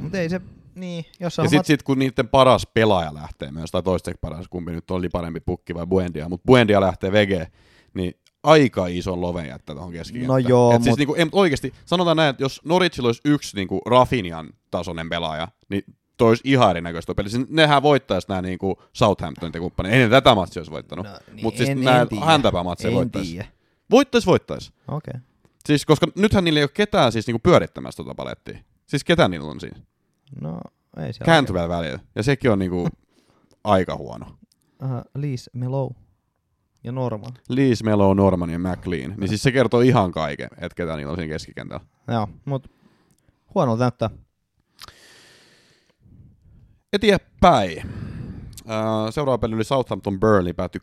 Speaker 2: Mutta ei se, niin, jos on
Speaker 1: ja sitten sit, kun niiden paras pelaaja lähtee myös, tai toiseksi paras, kumpi nyt oli parempi pukki vai Buendia, mutta Buendia lähtee vege, niin aika iso love jättää tuohon keskikenttään.
Speaker 2: No joo,
Speaker 1: Et siis
Speaker 2: mut-
Speaker 1: niinku, ei, oikeasti, sanotaan näin, että jos Norwichilla olisi yksi niinku Rafinian tasoinen pelaaja, niin toi olisi ihan erinäköistä peli. Siis nehän voittaisi nämä niinku Southamptonit ja kumppanit. Ei ne tätä matsia olisi voittanut. No,
Speaker 2: niin,
Speaker 1: Mutta siis
Speaker 2: en-
Speaker 1: nämä
Speaker 2: en tiedä.
Speaker 1: häntäpää matseja
Speaker 2: En
Speaker 1: voittaisi. Voittaisi, voittaisi.
Speaker 2: Okei. Okay.
Speaker 1: Siis, koska nythän niillä ei ole ketään siis niinku pyörittämässä tota palettia. Siis ketään niillä on siinä.
Speaker 2: No, ei se
Speaker 1: Kääntyvällä välillä. Ja sekin on niinku aika huono.
Speaker 2: Uh, Liis Melo ja Norman.
Speaker 1: Lees, Melo, Norman ja McLean. Niin siis se kertoo ihan kaiken, että ketä niillä on siinä keskikentällä.
Speaker 2: Joo, mut huonolta näyttää.
Speaker 1: Eteenpäin. Seuraava peli oli Southampton Burnley, päättyi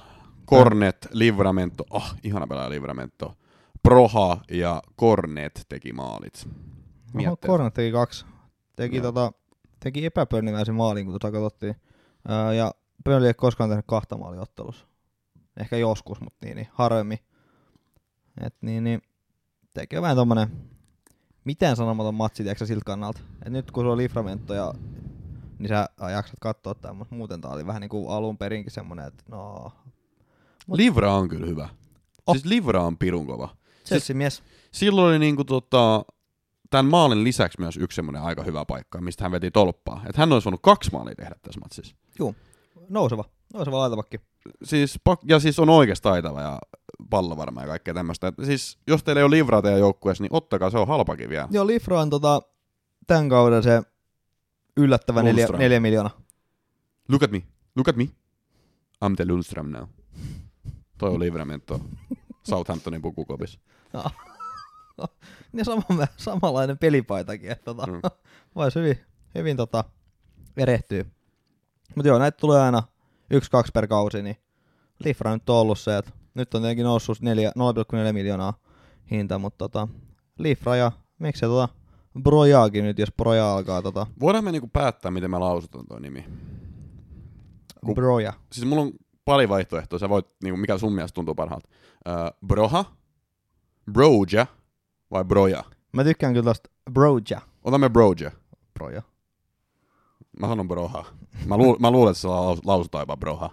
Speaker 1: 2-2. Cornet, Livramento, ah, ihana pelaaja Livramento. Proha ja Cornet teki maalit.
Speaker 2: Oho. Kornet teki kaksi. Teki,
Speaker 1: Joo.
Speaker 2: tota, teki epäpönnimäisen maalin, kun tota katsottiin. Öö, ja Burnley ei koskaan tehnyt kahta maalia ottelussa. Ehkä joskus, mutta niin, niin harvemmin. Et niin, niin tekee vähän tommonen mitään sanomaton matsi, tiedätkö siltä kannalta. Et nyt kun se on Livramento ja niin sä jaksat katsoa tämän, mutta muuten tää oli vähän niin kuin alun perinkin semmonen, että no, Mut-
Speaker 1: Livra on kyllä hyvä.
Speaker 2: Oh.
Speaker 1: Siis Livra on pirun kova.
Speaker 2: Chelsea mies.
Speaker 1: Silloin oli niinku tota, tämän maalin lisäksi myös yksi semmoinen aika hyvä paikka, mistä hän veti tolppaa. Että hän olisi voinut kaksi maalia tehdä tässä matsissa.
Speaker 2: Nouseva. Nouseva laitavakki.
Speaker 1: Siis, ja siis on oikeasti taitava ja pallovarma ja kaikkea tämmöistä. Siis jos teillä ei ole Livraa teidän joukkueessa, niin ottakaa, se on halpakin vielä.
Speaker 2: Joo, Lifra on tota, tämän kauden se yllättävä neljä,
Speaker 1: Lundström.
Speaker 2: neljä miljoonaa.
Speaker 1: Look at me, look at me. I'm the Lundström now. Toi on Livramento Southamptonin pukukopissa.
Speaker 2: Ja sama, samanlainen pelipaitakin, että tota,
Speaker 1: Mm.
Speaker 2: voisi hyvin, hyvin tota, erehtyä. Mutta joo, näitä tulee aina yksi, kaksi per kausi, niin Lifra nyt on ollut se, että nyt on tietenkin noussut neljä- 0,4 miljoonaa hinta, mutta tota, Lifra ja miksei tota Brojaakin nyt, jos Broja alkaa tota,
Speaker 1: Voidaan me niinku päättää, miten me lausutaan toi nimi. Ku-
Speaker 2: Broja.
Speaker 1: Siis mulla on pari vaihtoehtoa, sä voit, niinku, mikä sun mielestä tuntuu parhaalta. Uh, broha, broja vai broja?
Speaker 2: Mä tykkään kyllä tosta Broja.
Speaker 1: Otamme broja.
Speaker 2: Broja.
Speaker 1: Mä sanon broha. Mä, luul, mä luulen, että se laus- lausutaan jopa broha.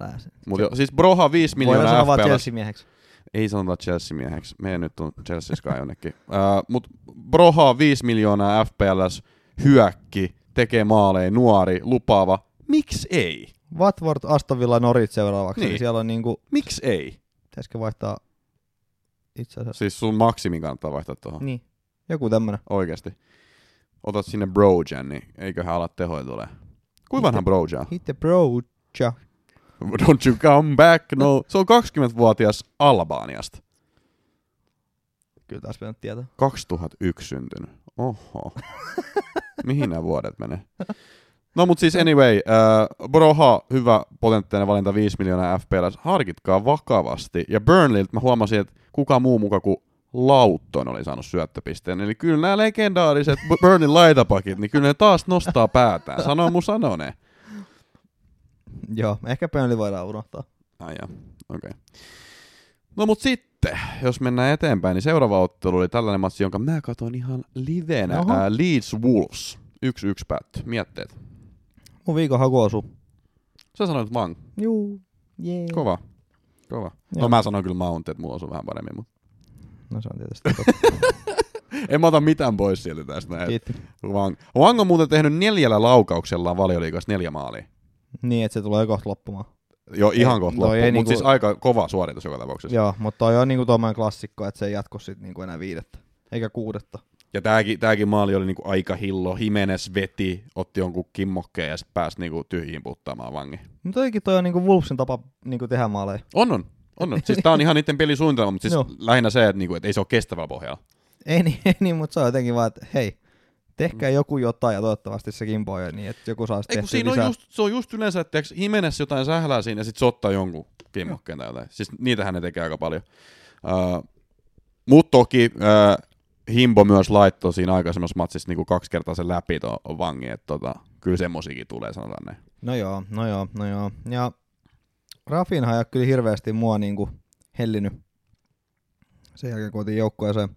Speaker 2: Älä se.
Speaker 1: Mut jo, siis broha 5
Speaker 2: Voidaan
Speaker 1: miljoonaa
Speaker 2: sanoa vaan. Chelsea-mieheksi.
Speaker 1: Ei sanota Chelsea-mieheksi. Me nyt on Chelsea Sky jonnekin. Uh, mut broha 5 miljoonaa FPLs, hyökki, tekee maaleja, nuori, lupaava. Miksi ei?
Speaker 2: Watford, Aston Villa, Norwich seuraavaksi.
Speaker 1: Niin.
Speaker 2: Siellä on niinku,
Speaker 1: Miksi ei?
Speaker 2: pitäisikö vaihtaa itse asiassa.
Speaker 1: Siis sun maksimi kannattaa vaihtaa tuohon.
Speaker 2: Niin. Joku tämmönen.
Speaker 1: Oikeesti. Otat sinne Brojan, niin eiköhän ala tehoja tulee. Kuinka vanha Broja? on?
Speaker 2: Hit the Broja.
Speaker 1: Don't you come back, no. Se on 20-vuotias Albaaniasta.
Speaker 2: Kyllä taas pitänyt tietää.
Speaker 1: 2001 syntynyt. Oho. Mihin nämä vuodet menee? No mut siis anyway, äh, Broha, hyvä potentiaalinen valinta 5 miljoonaa FPL. Harkitkaa vakavasti. Ja Burnleyltä mä huomasin, että kuka muu muka kuin Lautton oli saanut syöttöpisteen. Eli kyllä nämä legendaariset Burnin laitapakit, niin kyllä ne taas nostaa päätään. Sano mun sanone.
Speaker 2: Joo, ehkä Burnley voidaan unohtaa.
Speaker 1: Ai joo, okei. Okay. No mut sitten, jos mennään eteenpäin, niin seuraava ottelu oli tällainen matsi, jonka mä katsoin ihan livenä.
Speaker 2: Oho.
Speaker 1: Ää, Leeds Wolves. 1-1 päättyi. Mietteet.
Speaker 2: Mun viikon haku osuu.
Speaker 1: Sä sanoit Mang.
Speaker 2: Juu. Jee.
Speaker 1: Kova. Kova. No
Speaker 2: Joo.
Speaker 1: mä sanoin kyllä Mount, että mulla osui vähän paremmin, mutta
Speaker 2: No se on tietysti
Speaker 1: en mä ota mitään pois sieltä tästä.
Speaker 2: Kiitti.
Speaker 1: Wang. Wang on muuten tehnyt neljällä laukauksellaan valioliikassa neljä maalia.
Speaker 2: Niin, että se tulee kohta loppumaan.
Speaker 1: Jo ihan kohta
Speaker 2: toi
Speaker 1: loppu,
Speaker 2: ei
Speaker 1: mutta
Speaker 2: niinku-
Speaker 1: siis aika kova suoritus joka tapauksessa.
Speaker 2: Joo, mutta toi on niinku tuommoinen klassikko, että se ei jatku sit niinku enää viidettä. Eikä kuudetta.
Speaker 1: Ja tääkin, tääkin maali oli niinku aika hillo. Jimenez veti, otti jonkun kimmokkeen ja sitten pääsi niinku tyhjiin puttaamaan vangi.
Speaker 2: Mutta toikin toi on niinku Wolvesin tapa niinku tehdä maaleja.
Speaker 1: On on. On, on. Siis tää on ihan niiden pelisuunnitelma, mutta siis
Speaker 2: Joo.
Speaker 1: lähinnä se, että niinku, et ei se ole kestävällä pohjalla.
Speaker 2: Ei niin, ei niin mutta se on jotenkin vaan, että hei, tehkää
Speaker 1: Mm.
Speaker 2: joku jotain ja toivottavasti se kimpoo niin, että joku saa sitten
Speaker 1: siinä
Speaker 2: lisää.
Speaker 1: on just, se on just yleensä, että Jimenez jotain sählää siinä ja sit se ottaa jonkun kimmokkeen tai jotain. Siis niitähän ne tekee aika paljon. Uh, Mutta toki uh, Himbo myös laittoi siinä aikaisemmassa matsissa niinku kaksi kertaa sen läpi tuon vangin, että tota, kyllä semmosikin tulee, sanotaan näin.
Speaker 2: No joo, no joo, no joo. Ja Rafinha ei ole kyllä hirveästi mua niinku hellinyt sen jälkeen, kun otin joukkueeseen.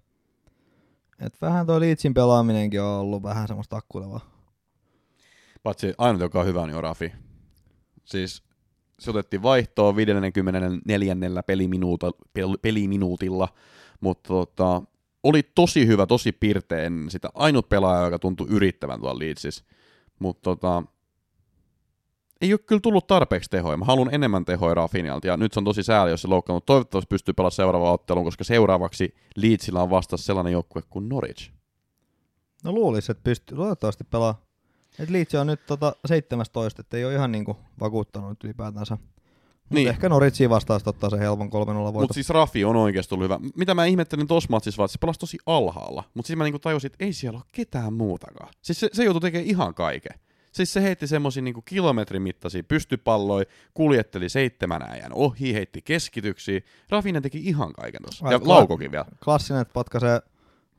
Speaker 2: Et vähän tuo Leedsin pelaaminenkin on ollut vähän semmoista takkuilevaa.
Speaker 1: Patsi ainut, joka on hyvä, niin on Rafi. Siis se otettiin vaihtoon 54. peliminuuta, pel, peliminuutilla, mutta tota, oli tosi hyvä, tosi pirteä ennen sitä. Ainut pelaaja, joka tuntui yrittävän tuolla Leedsissä. Mutta tota, ei ole kyllä tullut tarpeeksi tehoja. Mä haluan enemmän tehoja Rafinalta, ja nyt se on tosi sääli, jos se loukkaantuu. Toivottavasti pystyy pelaamaan seuraavaan otteluun, koska seuraavaksi Leedsillä on vastassa sellainen joukkue kuin Norwich.
Speaker 2: No luulis, että pystyy toivottavasti pelaa. Et Leeds on nyt tota 17, että ei ole ihan niinku vakuuttanut ylipäätänsä. Mutta
Speaker 1: Niin.
Speaker 2: ehkä Norwichiin vastaan sit ottaa se helpon 3-0 voiton.
Speaker 1: Mutta siis Rafi on oikeasti ollut hyvä. Mitä mä ihmettelin tossa matsissa, vaan että se pelasi tosi alhaalla. Mutta siis mä niinku tajusin, että ei siellä ole ketään muutakaan. Siis se, se joutui tekemään ihan kaiken. Siis se heitti semmosia niinku kilometrin mittaisia pystypalloja, kuljetteli seitsemän äijän ohi, heitti keskityksiä. Rafinen teki ihan kaiken tossa.
Speaker 2: Ai,
Speaker 1: Ja laukokin vielä.
Speaker 2: Klassinen, että potkaisee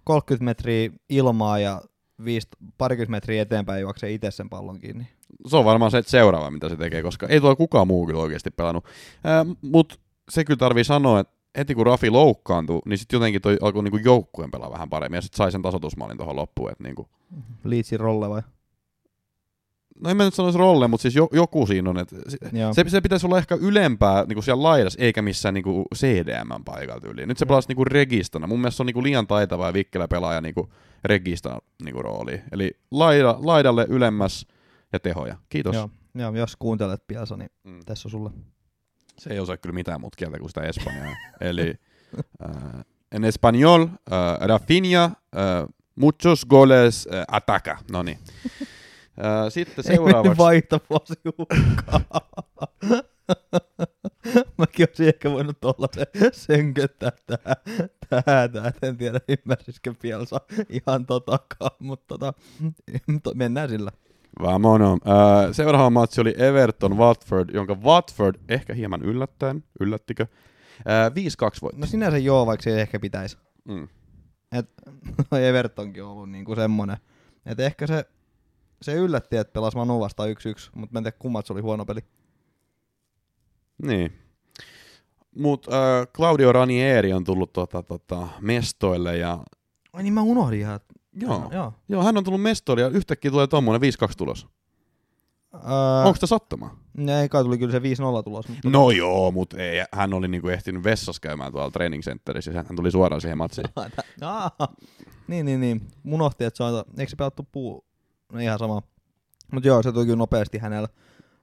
Speaker 2: 30 metriä ilmaa ja 5, parikymmentä metriä eteenpäin juoksee itse sen pallon kiinni.
Speaker 1: Se on varmaan se että seuraava, mitä se tekee, koska ei tuolla kukaan muu kyllä oikeasti pelannut. Mutta se kyllä tarvii sanoa, että heti kun Rafi loukkaantui, niin sitten jotenkin toi alkoi niinku joukkueen pelaa vähän paremmin, ja sitten sai sen tasoitusmaalin tuohon loppuun. Et niinku.
Speaker 2: Leedsin rolle vai?
Speaker 1: No en mä nyt sanoisi rolle, mutta siis jo, joku siinä on. että se, se, se, pitäisi olla ehkä ylempää niinku siellä laidassa, eikä missään niinku CDM paikalla yli. Nyt se pelasi niinku registana. Mun mielestä se on niinku liian taitava ja vikkelä pelaaja niinku regista niinku rooliin. Eli laida, laidalle ylemmäs ja tehoja. Kiitos.
Speaker 2: Joo. Joo, jos kuuntelet Piasa, niin
Speaker 1: Mm.
Speaker 2: tässä on sulle.
Speaker 1: Se ei osaa kyllä mitään muuta kieltä kuin sitä espanjaa. Eli äh, en español, äh, Rafinha, äh, muchos goles, äh, ataca. No niin. Sitten
Speaker 2: Ei
Speaker 1: seuraavaksi.
Speaker 2: vaihtovuosi hukkaan. Mäkin olisin ehkä voinut olla se sönköttää tähän, tähän, tähän. En tiedä ymmärsisikö Pielsa ihan totakaan, mutta tota, to- mennään sillä.
Speaker 1: Vamono. Seuraava matsi oli Everton Watford, jonka Watford ehkä hieman yllättäen, yllättikö, äh, 5-2 voitti.
Speaker 2: No sinänsä joo, vaikka se ei ehkä pitäisi.
Speaker 1: Mm.
Speaker 2: Et, no Evertonkin on ollut niinku semmonen. Et ehkä se, se yllätti, että pelasi Manu vastaan 1-1, mutta mä en tiedä kummat se oli huono peli.
Speaker 1: Niin. Mut äh, Claudio Ranieri on tullut tota, tota, mestoille ja
Speaker 2: Ai niin mä unohdin ihan.
Speaker 1: joo,
Speaker 2: joo.
Speaker 1: joo, hän on tullut mestoille ja yhtäkkiä tulee tommonen 5-2 tulos.
Speaker 2: Öö,
Speaker 1: Onko sitä sattumaa?
Speaker 2: ei kai tuli kyllä se 5-0 tulos. Mutta
Speaker 1: No joo, mutta ei, hän oli niinku ehtinyt vessassa käymään tuolla training centerissä ja hän tuli suoraan siihen matsiin.
Speaker 2: Aa, niin, niin, niin. Unohti, että se on, eikö se pelattu puu? No ihan sama. Mutta joo, se tuli kyllä nopeasti hänellä.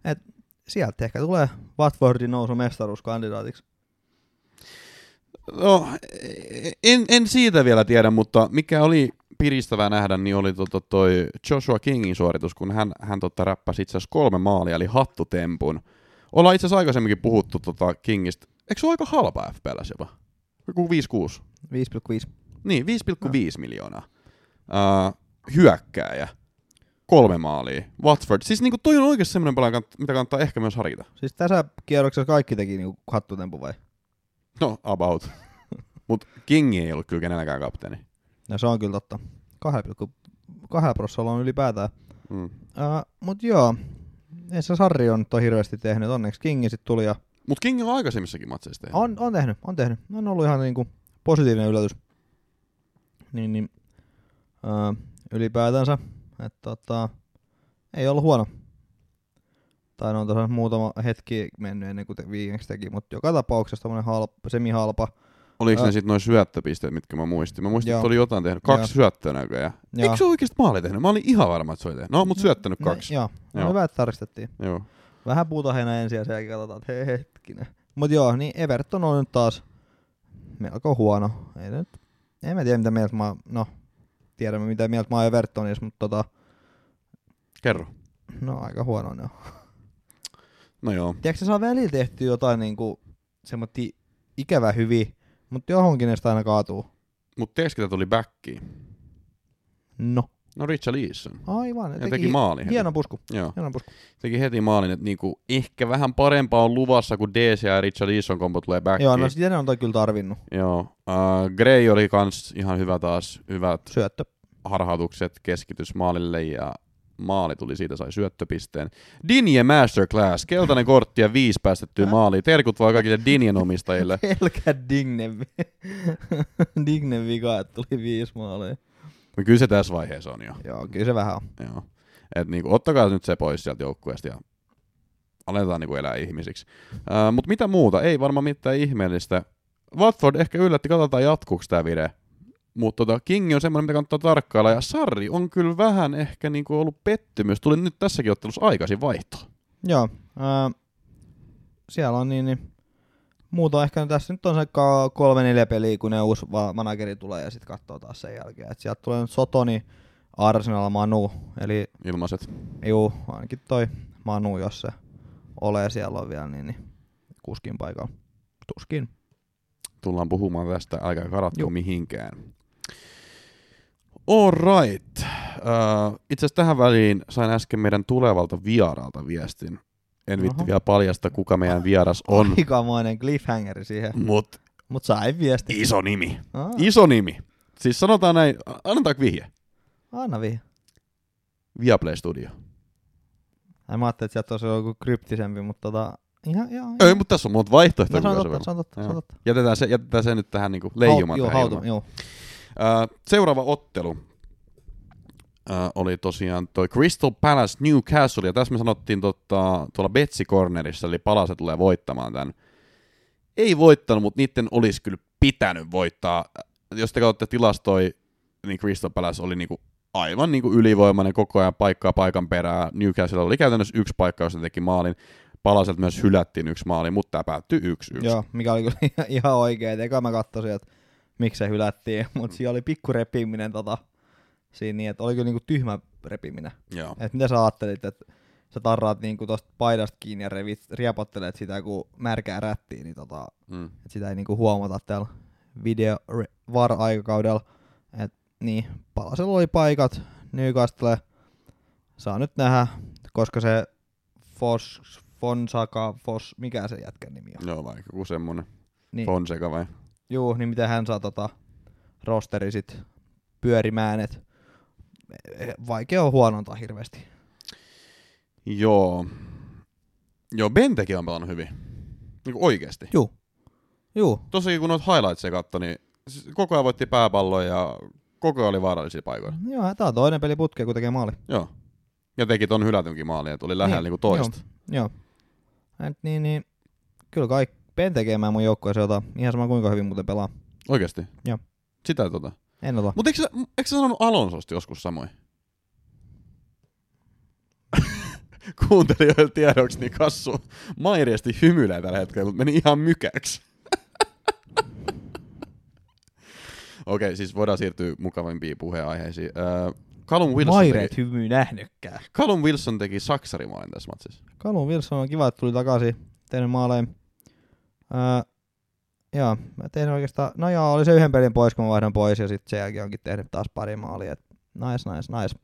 Speaker 2: Et sieltä ehkä tulee Watfordin nousu mestaruuskandidaatiksi.
Speaker 1: No, en, en siitä vielä tiedä, mutta mikä oli piristävää nähdä, niin oli tota toi Joshua Kingin suoritus, kun hän, hän tota räppäsi itse asiassa kolme maalia, eli hattutempun. Ollaan itse asiassa aikaisemminkin puhuttu tota Kingistä. Eikö se ole aika halpa FPLS jopa? Joku 5-6.
Speaker 2: 5,5.
Speaker 1: Niin, 5,5 miljoonaa. Uh, hyökkääjä. Kolme maalia. Watford. Siis niinku toi on oikeasti semmoinen pelaaja, mitä kannattaa ehkä myös harkita.
Speaker 2: Siis tässä kierroksessa kaikki teki niinku hattutempu vai?
Speaker 1: No, about. Mut King ei ollut kyllä kenelläkään kapteeni.
Speaker 2: No se on kyllä totta. 2,2 prosentilla on ylipäätään.
Speaker 1: Mm.
Speaker 2: Uh, mut joo, ei se Sarri on nyt on hirveästi tehnyt. Onneksi Kingi sit tuli ja
Speaker 1: Mut King on aikaisemmissakin matseissa tehnyt.
Speaker 2: on, on tehnyt, on tehnyt. On ollut ihan niinku positiivinen yllätys. Niin, niin uh, ylipäätänsä, että tota, ei ollut huono. Tai no on tosiaan muutama hetki mennyt ennen kuin te viimeksi teki, mutta joka tapauksessa tämmönen halpa, semi-halpa.
Speaker 1: Oliko
Speaker 2: Ää.
Speaker 1: ne sitten noin syöttöpisteet, mitkä mä muistin? Mä muistin,
Speaker 2: Joo.
Speaker 1: että oli jotain tehnyt. Kaksi
Speaker 2: Joo.
Speaker 1: syöttöä näköjään.
Speaker 2: Joo.
Speaker 1: Eikö se oikeasti maali tehnyt? Mä olin ihan varma, että se oli tehnyt. No, mut syöttänyt
Speaker 2: No,
Speaker 1: kaksi.
Speaker 2: joo,
Speaker 1: Joo.
Speaker 2: no, hyvä, että tarkistettiin.
Speaker 1: Joo.
Speaker 2: Vähän puutahena ensin ja sen jälkeen katsotaan, että hei hetkinen. Mut joo, niin Everton on nyt taas melko huono. Ei nyt, en mä tiedä mitä mieltä mä, no tiedämme mitä mieltä mä oon Evertonissa, mutta tota,
Speaker 1: Kerro.
Speaker 2: no aika huono ne on.
Speaker 1: No joo.
Speaker 2: Tiedätkö se saa välillä tehty jotain niinku semmoitti ikävä hyvin, mutta johonkin ne aina kaatuu.
Speaker 1: Mut tiedätkö, tuli backiin?
Speaker 2: No,
Speaker 1: No Richard Leeson.
Speaker 2: aivan.
Speaker 1: Ja teki maalin heti.
Speaker 2: Hieno pusku,
Speaker 1: Joo.
Speaker 2: hieno pusku.
Speaker 1: Teki heti maalin, että niinku ehkä vähän parempaa on luvassa, kun DC ja Richard Leeson kombo tulee backiin.
Speaker 2: Joo, no sitä ne on toi kyllä tarvinnut.
Speaker 1: Joo. Uh, Gray oli kans ihan hyvä taas. Hyvät
Speaker 2: Syöttö.
Speaker 1: harhautukset, keskitys maalille ja maali tuli siitä, sai syöttöpisteen. Dinje Masterclass, keltainen kortti ja viisi päästettyä maaliin. Terkut vaan kaikille Dinjen omistajille.
Speaker 2: Pelkä Digne, Digne vika, että tuli viisi maalia.
Speaker 1: No Kyllä se tässä vaiheessa on jo.
Speaker 2: Joo, kyllä se vähän on.
Speaker 1: Joo. Et niinku, ottakaa nyt se pois sieltä joukkueesta ja aletaan niinku elää ihmisiksi. Uh, Mutta mitä muuta? Ei varmaan mitään ihmeellistä. Watford ehkä yllätti, katsotaan jatkuuko tämä vire. Mutta tota, King on semmoinen, mitä kannattaa tarkkailla. Ja Sarri on kyllä vähän ehkä niinku ollut pettymys. Tuli nyt tässäkin ottelussa aikaisin vaihto.
Speaker 2: Joo. Ää, siellä on niin, niin muuta ehkä tässä nyt on se kolme neljä peliä, kun ne uusi manageri tulee ja sitten katsoo taas sen jälkeen. Et sieltä tulee nyt Sotoni, Arsenal, Manu, eli
Speaker 1: Ilmaiset.
Speaker 2: juu, ainakin toi Manu, jos se ole siellä on vielä, niin, niin kuskin paikalla. Tuskin.
Speaker 1: Tullaan puhumaan tästä aika karattu mihinkään. All right. Uh, itse asiassa tähän väliin sain äsken meidän tulevalta vieraalta viestin. En viitti
Speaker 2: Oho.
Speaker 1: vielä paljasta, kuka meidän vieras on,
Speaker 2: Aikamoinen cliffhangeri siihen,
Speaker 1: mutta
Speaker 2: mutta sai viesti.
Speaker 1: iso nimi.
Speaker 2: Aa,
Speaker 1: Iso nimi. Siis sanotaan näin, annetaanko vihje?
Speaker 2: anna vihje.
Speaker 1: Viaplay Studio.
Speaker 2: Ai mä ajattelin, että sieltä olisi joku kryptisempi, mutta tota, Ihan, ihan,
Speaker 1: Ei, mutta tässä on monta vaihtoehtoa.
Speaker 2: no, se on totta, se on totta, se on
Speaker 1: Joo.
Speaker 2: totta.
Speaker 1: Jätetään se, jätetään se nyt tähän niinku leijumaan.
Speaker 2: Joo,
Speaker 1: tähän
Speaker 2: hautu, joo.
Speaker 1: Seuraava ottelu ää, oli tosiaan toi Crystal Palace Newcastle, ja tässä me sanottiin tota, tuolla Betsi Cornerissa, eli Palase tulee voittamaan tämän. Ei voittanut, mutta niiden olisi kyllä pitänyt voittaa. Jos te katsotte tilastoi, niin Crystal Palace oli niinku aivan niinku ylivoimainen koko ajan paikkaa paikan perää. Newcastle oli käytännössä yksi paikka, jossa teki maalin. Palaselta myös hylättiin yksi maali, mutta tämä päättyi yksi yksi.
Speaker 2: Joo, mikä oli kyllä ihan- ihan oikein. Eka mä katsoin, että miksi se hylättiin, mutta siellä oli pikku repiminen tota, siinä niin, että oli kyllä niinku tyhmä repiminen.
Speaker 1: Joo.
Speaker 2: Et mitä sä ajattelit, että sä tarraat niinku tosta paidasta kiinni ja revit, riepottelet sitä kuin märkää rättiä, niin tota,
Speaker 1: Mm.
Speaker 2: et sitä ei niinku huomata täällä video var-aikakaudella. Et niin, Palasella oli paikat, Newcastle saa nyt nähdä, koska se Fos, Fonsaka, Fos, mikä se jätkän nimi on?
Speaker 1: Joo, vaikka joku semmonen.
Speaker 2: Niin,
Speaker 1: Fonseca vai?
Speaker 2: juu, niin miten hän saa tota rosteri sit pyörimään, et eh, vaikea on huonontaa hirveästi.
Speaker 1: Joo. Joo, Bentekin on pelannut hyvin. Niin oikeesti.
Speaker 2: Juu. Juu,
Speaker 1: Tossakin kun noita highlightsia katsoi, niin koko ajan voitti pääpalloja ja koko ajan oli vaarallisia paikoilla.
Speaker 2: joo, tää on toinen peli putkeen, kun tekee maali.
Speaker 1: Joo. Ja teki ton hylätynkin maali, että oli lähellä
Speaker 2: Niin,
Speaker 1: niinku toista.
Speaker 2: Joo. Et niin, niin, kyllä kai Ben tekemään mun joukkueeseen jota ihan sama kuinka hyvin muuten pelaa.
Speaker 1: Oikeesti?
Speaker 2: Joo.
Speaker 1: Sitä tota.
Speaker 2: En ota.
Speaker 1: Mutta eikö, sä- eikö sä sanonut Alonsosta joskus samoin? Kuuntelijoille tiedoksi, niin Kassu mairiesti hymyilee tällä hetkellä, mutta meni ihan mykäksi. Okei, okay, siis voidaan siirtyä mukavimpiin puheenaiheisiin. Äh, Callum, Wilson
Speaker 2: Maireet
Speaker 1: teki,
Speaker 2: hymy nähnykkää.
Speaker 1: Callum Wilson teki saksarimaalin tässä matsissa.
Speaker 2: Callum Wilson on kiva, että tuli takaisin, tehnyt maaleja. Joo, mä tein oikeastaan, no joo, oli se yhden pelin pois, kun mä vaihdan pois, ja sitten sen jälkeen onkin tehnyt taas pari maalia. Et nice, nice, nice.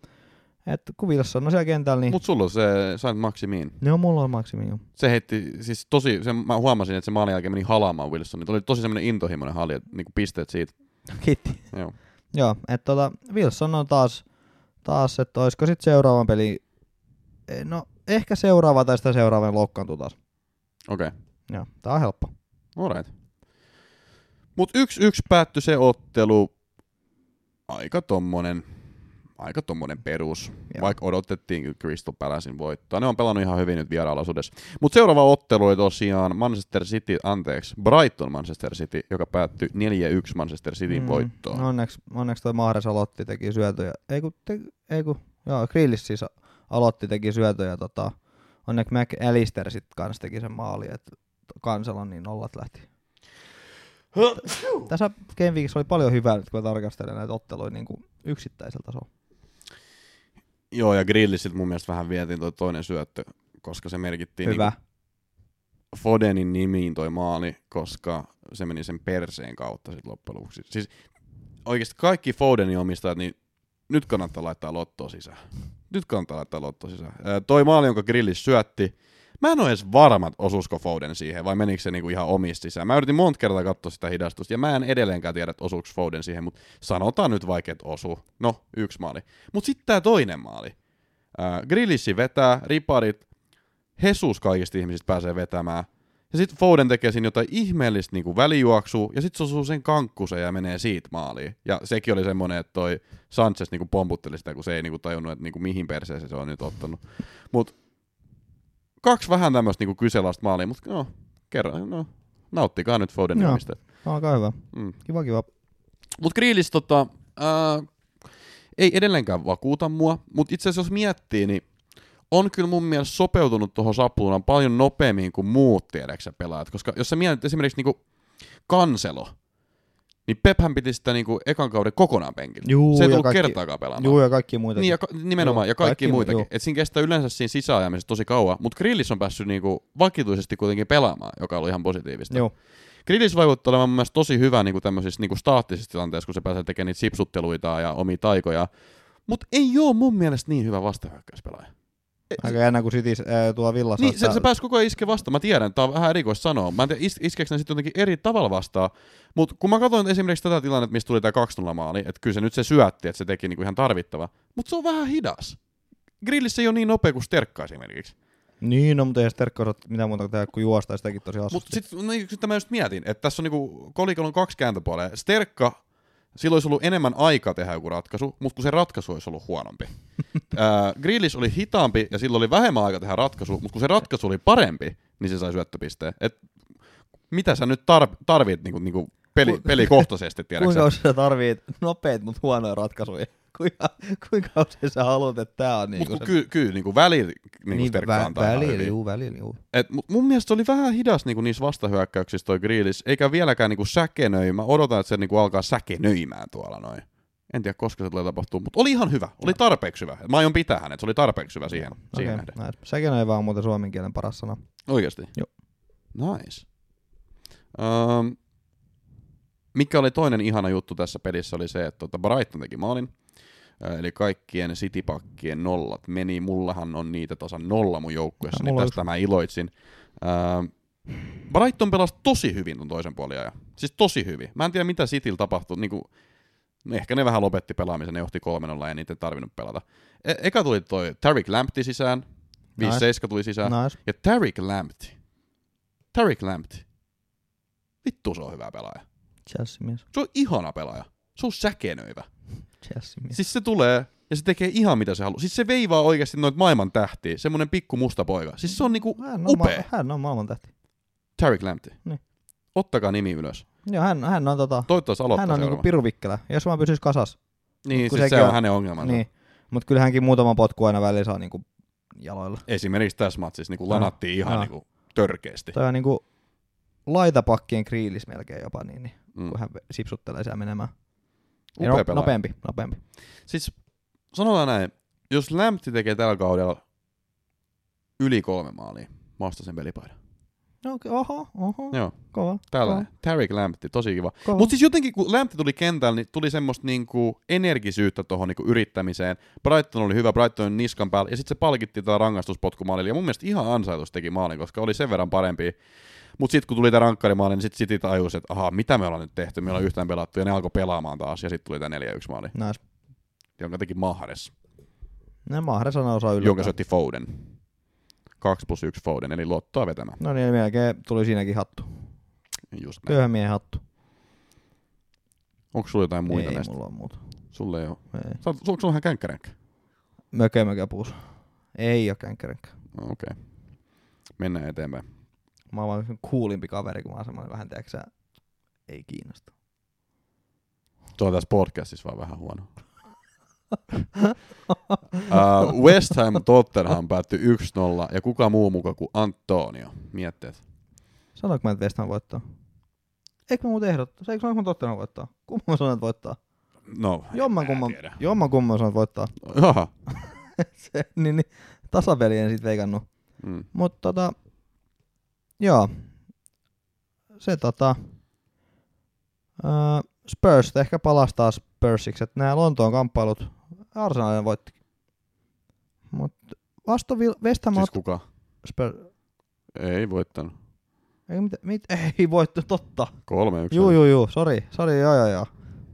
Speaker 2: Et kun Wilson on siellä kentällä, niin
Speaker 1: Mut sulla on se, sait maksimiin.
Speaker 2: ne on mulla on maksimi. joo.
Speaker 1: Se heitti, siis tosi, se, mä huomasin, että se maalin jälkeen meni halaamaan Wilsonin. Tuo oli tosi semmoinen intohimoinen hali, että niinku pisteet siitä.
Speaker 2: Kiitti.
Speaker 1: Joo.
Speaker 2: Joo, että tota, Wilson on taas, taas että olisiko sitten seuraavan peli, eh, no ehkä seuraava tai sitä seuraavan loukkaantuu taas.
Speaker 1: Okei. Okay.
Speaker 2: Joo, tää on helppo.
Speaker 1: Alright. Mut yksi yksi päättyi se ottelu. Aika tommonen, aika tommonen perus.
Speaker 2: Joo.
Speaker 1: Vaikka odotettiin Crystal Palacein voittoa. Ne on pelannut ihan hyvin nyt vieraalaisuudessa. Mut seuraava ottelu oli tosiaan Manchester City, anteeksi, Brighton Manchester City, joka päättyi 4-1 Manchester Cityn mm, voittoon.
Speaker 2: Onneksi, onneksi toi Mahrez aloitti, teki syötöjä. Ei kun, te, ei kun joo, Grillis siis aloitti, teki syötöjä. Tota, onneksi McAllister sit kans teki sen maali, että kansalla niin nollat lähti. Tässä Game Weekissä oli paljon hyvää nyt, kun mä tarkastelen näitä otteluja niin kuin yksittäisellä tasolla.
Speaker 1: Joo, ja Grillisiltä mun mielestä vähän vietiin toi toinen syöttö, koska se merkittiin
Speaker 2: Hyvä.
Speaker 1: Niinku Fodenin nimiin toi maali, koska se meni sen perseen kautta sit loppujen lopuksi. Siis oikeasti kaikki Fodenin omistajat, niin nyt kannattaa laittaa lottoa sisään. Nyt kannattaa laittaa lottoa sisään. Ää, toi maali, jonka Grillis syötti, mä en ole edes varma, että osuusko Foden siihen, vai menikö se niinku ihan omista sisään. Mä yritin monta kertaa katsoa sitä hidastusta, ja mä en edelleenkään tiedä, että osuuko Foden siihen, mutta sanotaan nyt vaikka, että osuu. No, yksi maali. Mutta sitten tää toinen maali. Ää, Grillissi vetää, riparit, Jesus kaikista ihmisistä pääsee vetämään. Ja sitten Foden tekee siinä jotain ihmeellistä niinku välijuoksua, ja sitten se osuu sen kankkuseen ja menee siitä maaliin. Ja sekin oli semmoinen, että toi Sanchez niinku pomputteli sitä, kun se ei niinku tajunnut, että niinku mihin perseeseen se on nyt ottanut. Mut kaksi vähän tämmöistä niinku kyseenalaista maalia, mutta no, kerran, no, nauttikaa nyt Fodenin
Speaker 2: Joo.
Speaker 1: omistajat.
Speaker 2: Alkaa hyvä.
Speaker 1: Mm.
Speaker 2: Kiva, kiva.
Speaker 1: Mut Grillis tota, ää, ei edelleenkään vakuuta mua, mutta itse asiassa jos miettii, niin on kyllä mun mielestä sopeutunut tuohon sapluunaan paljon nopeammin kuin muut tiedäksä pelaajat, koska jos sä mietit esimerkiksi niinku kanselo, niin Pephän piti sitä niinku ekan kauden kokonaan penkillä.
Speaker 2: Juu,
Speaker 1: se ei tullut
Speaker 2: kaikki-
Speaker 1: kertaakaan pelaamaan.
Speaker 2: Juu, ja kaikki muita.
Speaker 1: Niin, ja ka- nimenomaan,
Speaker 2: Joo,
Speaker 1: ja kaikki,
Speaker 2: kaikki mu-
Speaker 1: muitakin.
Speaker 2: joo.
Speaker 1: Et siinä kestää yleensä siinä sisäajamisessa tosi kauan, mutta Grillis on päässyt niinku vakituisesti kuitenkin pelaamaan, joka ollut ihan positiivista.
Speaker 2: Joo.
Speaker 1: Grillis vaikuttaa olevan mun mielestä tosi hyvä niinku tämmöisissä niinku staattisissa tilanteissa, kun se pääsee tekemään niitä sipsutteluita ja omia taikoja. Mutta ei oo mun mielestä niin hyvä vastahyökkäyspelaaja. E-
Speaker 2: Aika jännä, kun City äh, tuo villassa.
Speaker 1: Niin, se, se pääsi koko ajan iske vastaan. Mä tiedän, tää on vähän erikoista sanoa. Mä en tiedä, is, iskeekö ne sitten jotenkin eri tavalla vastaan. Mutta kun mä katsoin esimerkiksi tätä tilannetta, mistä tuli tää 2-0 maali, että kyllä se nyt se syötti, että se teki niinku ihan tarvittava. Mutta se on vähän hidas. Grillissä ei ole niin nopea kuin Sterkka esimerkiksi.
Speaker 2: Niin, no mutta ei Sterkka osaa mitään muuta tehdä kuin juosta ja sitäkin tosi
Speaker 1: Mutta sitten no, sit mä just mietin, että tässä on niinku, kolikolla on kaksi kääntöpuolea. Sterkka, sillä olisi ollut enemmän aikaa tehdä joku ratkaisu, mutta kun se ratkaisu olisi ollut huonompi. äh, Grillis oli hitaampi ja sillä oli vähemmän aikaa tehdä ratkaisu, mutta kun se ratkaisu oli parempi, niin se sai syöttöpisteen. Et mitä sä nyt tar- tarvit niinku, niinku peli,
Speaker 2: Ku-
Speaker 1: pelikohtaisesti, tiedätkö
Speaker 2: Kuinka usein sä tarvit nopeet, mutta huonoja ratkaisuja? Kuinka, kuinka usein sä haluat, että tää on niinku
Speaker 1: Mutta kyllä ky, niinku välillä niinku Sterkka
Speaker 2: vä-
Speaker 1: antaa
Speaker 2: välillä, juu, välillä, juu.
Speaker 1: Et mut mun mielestä se oli vähän hidas niinku niissä vastahyökkäyksissä toi Grillis, eikä vieläkään niinku säkenöi. Mä odotan, että se niinku alkaa säkenöimään tuolla noin. En tiedä, koska se tulee tapahtuu, mutta oli ihan hyvä. Oli tarpeeksi hyvä. Mä aion pitää hänet, se oli tarpeeksi hyvä siihen, siihen
Speaker 2: Okei,
Speaker 1: nähden.
Speaker 2: nice. On vaan muuten suomen kielen paras sana.
Speaker 1: Oikeasti?
Speaker 2: Joo.
Speaker 1: Nice. Um, mikä oli toinen ihana juttu tässä pelissä oli se, että tota Brighton teki maalin. Eli kaikkien citypakkien nollat meni. Mullahan on niitä tasan nolla mun joukkueessa, niin tästä mä iloitsin. Brighton pelasi tosi hyvin ton toisen puolen ajan. Siis tosi hyvin. Mä en tiedä mitä Cityllä tapahtui. Niinku, no ehkä ne vähän lopetti pelaamisen, ne johti 3 ja niitä ei tarvinnut pelata. E- eka tuli toi Tarik Lampti sisään. 5-7 tuli sisään.
Speaker 2: Nice.
Speaker 1: Ja Tarik Lampti. Tarik Lampti. Vittu se on hyvä pelaaja.
Speaker 2: Chelsea-mies.
Speaker 1: Se on ihana pelaaja. Se on säkenöivä.
Speaker 2: Chelsea-mies.
Speaker 1: Siis se tulee ja se tekee ihan mitä se haluaa. Siis se veivaa oikeasti noita maailman tähtiä. Semmonen pikku musta poika. Siis se on niinku
Speaker 2: Hän on,
Speaker 1: upea.
Speaker 2: ma- hän on maailman tähti.
Speaker 1: Tarik Lampti.
Speaker 2: Niin.
Speaker 1: Ottakaa nimi ylös.
Speaker 2: Joo, hän, hän on tota,
Speaker 1: Toivottavasti aloittaa
Speaker 2: hän on niinku
Speaker 1: seuraava.
Speaker 2: piru vikkelä. Jos vaan pysyis kasas.
Speaker 1: Niin, siis se on
Speaker 2: on-
Speaker 1: hänen ongelmansa.
Speaker 2: Niin. Mut kyllä hänkin muutaman potku aina välillä saa niinku jaloilla.
Speaker 1: Esimerkiksi tässä matsissa niin
Speaker 2: Joo.
Speaker 1: lanattiin ihan niinku törkeästi.
Speaker 2: Toi on niinku laitapakkien kriilis melkein jopa niin, niin
Speaker 1: Mm.
Speaker 2: kun hän sipsuttelee siellä menemään.
Speaker 1: Upea
Speaker 2: no,
Speaker 1: pelaaja.
Speaker 2: nopeampi, nopeampi.
Speaker 1: Siis sanotaan näin, jos Lampti tekee tällä kaudella yli kolme maalia, mä ostan sen pelipaidan.
Speaker 2: No, okei, oho, oho,
Speaker 1: Joo,
Speaker 2: kova.
Speaker 1: tällainen. Tarik Lampti, tosi kiva.
Speaker 2: kova.
Speaker 1: Mutta siis jotenkin kun Lampti tuli kentällä, niin tuli semmoista niinku energisyyttä tuohon niinku yrittämiseen. Brighton oli hyvä, Brighton oli niskan päällä, ja sitten se palkittiin tällä rangaistuspotkumaalilla, ja mun mielestä ihan ansaitus teki maalin, koska oli sen verran parempi. Mutta sitten kun tuli tämä rankkarimaali, niin sitten City tajusi, että ahaa, mitä me ollaan nyt tehty, me ollaan yhtään pelattu, ja ne alkoi pelaamaan taas, ja sitten tuli tämä 4-1 maali,
Speaker 2: Nice.
Speaker 1: jonka teki Mahrez,
Speaker 2: Ne Mahrez on osaa yllättää.
Speaker 1: jonka syötti Foden. 2 plus 1 Foden, eli luottoa vetämään.
Speaker 2: No niin, melkein tuli siinäkin hattu.
Speaker 1: Just näin.
Speaker 2: Köyhän miehen hattu.
Speaker 1: Onko sulla jotain muita
Speaker 2: ei
Speaker 1: näistä?
Speaker 2: mulla on muuta.
Speaker 1: Sulle ei ole.
Speaker 2: Ei.
Speaker 1: Sä, onko sulla vähän känkkäränkkä?
Speaker 2: Mökö, mökö puus. Ei oo känkkäränkkä.
Speaker 1: No, Okei. Okay. Mennään eteenpäin.
Speaker 2: Mä oon vaan coolimpi kaveri, kun mä oon semmoinen vähän, tiedätkö sä, ei kiinnosta.
Speaker 1: Tuo on tässä podcastissa vaan vähän huono. uh, West Ham Tottenham päättyi 1-0 ja kuka muu muka kuin Antonio. Mietteet.
Speaker 2: Sanoinko mä, että West Ham voittaa? Eikö mä muuten ehdottaa? Eikö sanoinko mä Tottenham voittaa? Kumman mä sanoin, että voittaa?
Speaker 1: No,
Speaker 2: Jomman kumman, jomman kumman sanoin, että voittaa.
Speaker 1: Jaha.
Speaker 2: Se, niin, niin, tasapeli en sit veikannut.
Speaker 1: Mm.
Speaker 2: Mutta tota, joo. Se tota, ää, Spurs ehkä palastaa Spursiksi, että nämä Lontoon kamppailut Arsenalin voitti. Mutta Villa, West Ham
Speaker 1: Siis kuka?
Speaker 2: Spurs,
Speaker 1: Ei voittanut.
Speaker 2: ei, mit, mit, ei voittu, totta.
Speaker 1: 3-1.
Speaker 2: Juu, juu, juu, sori, sori, joo, joo, joo.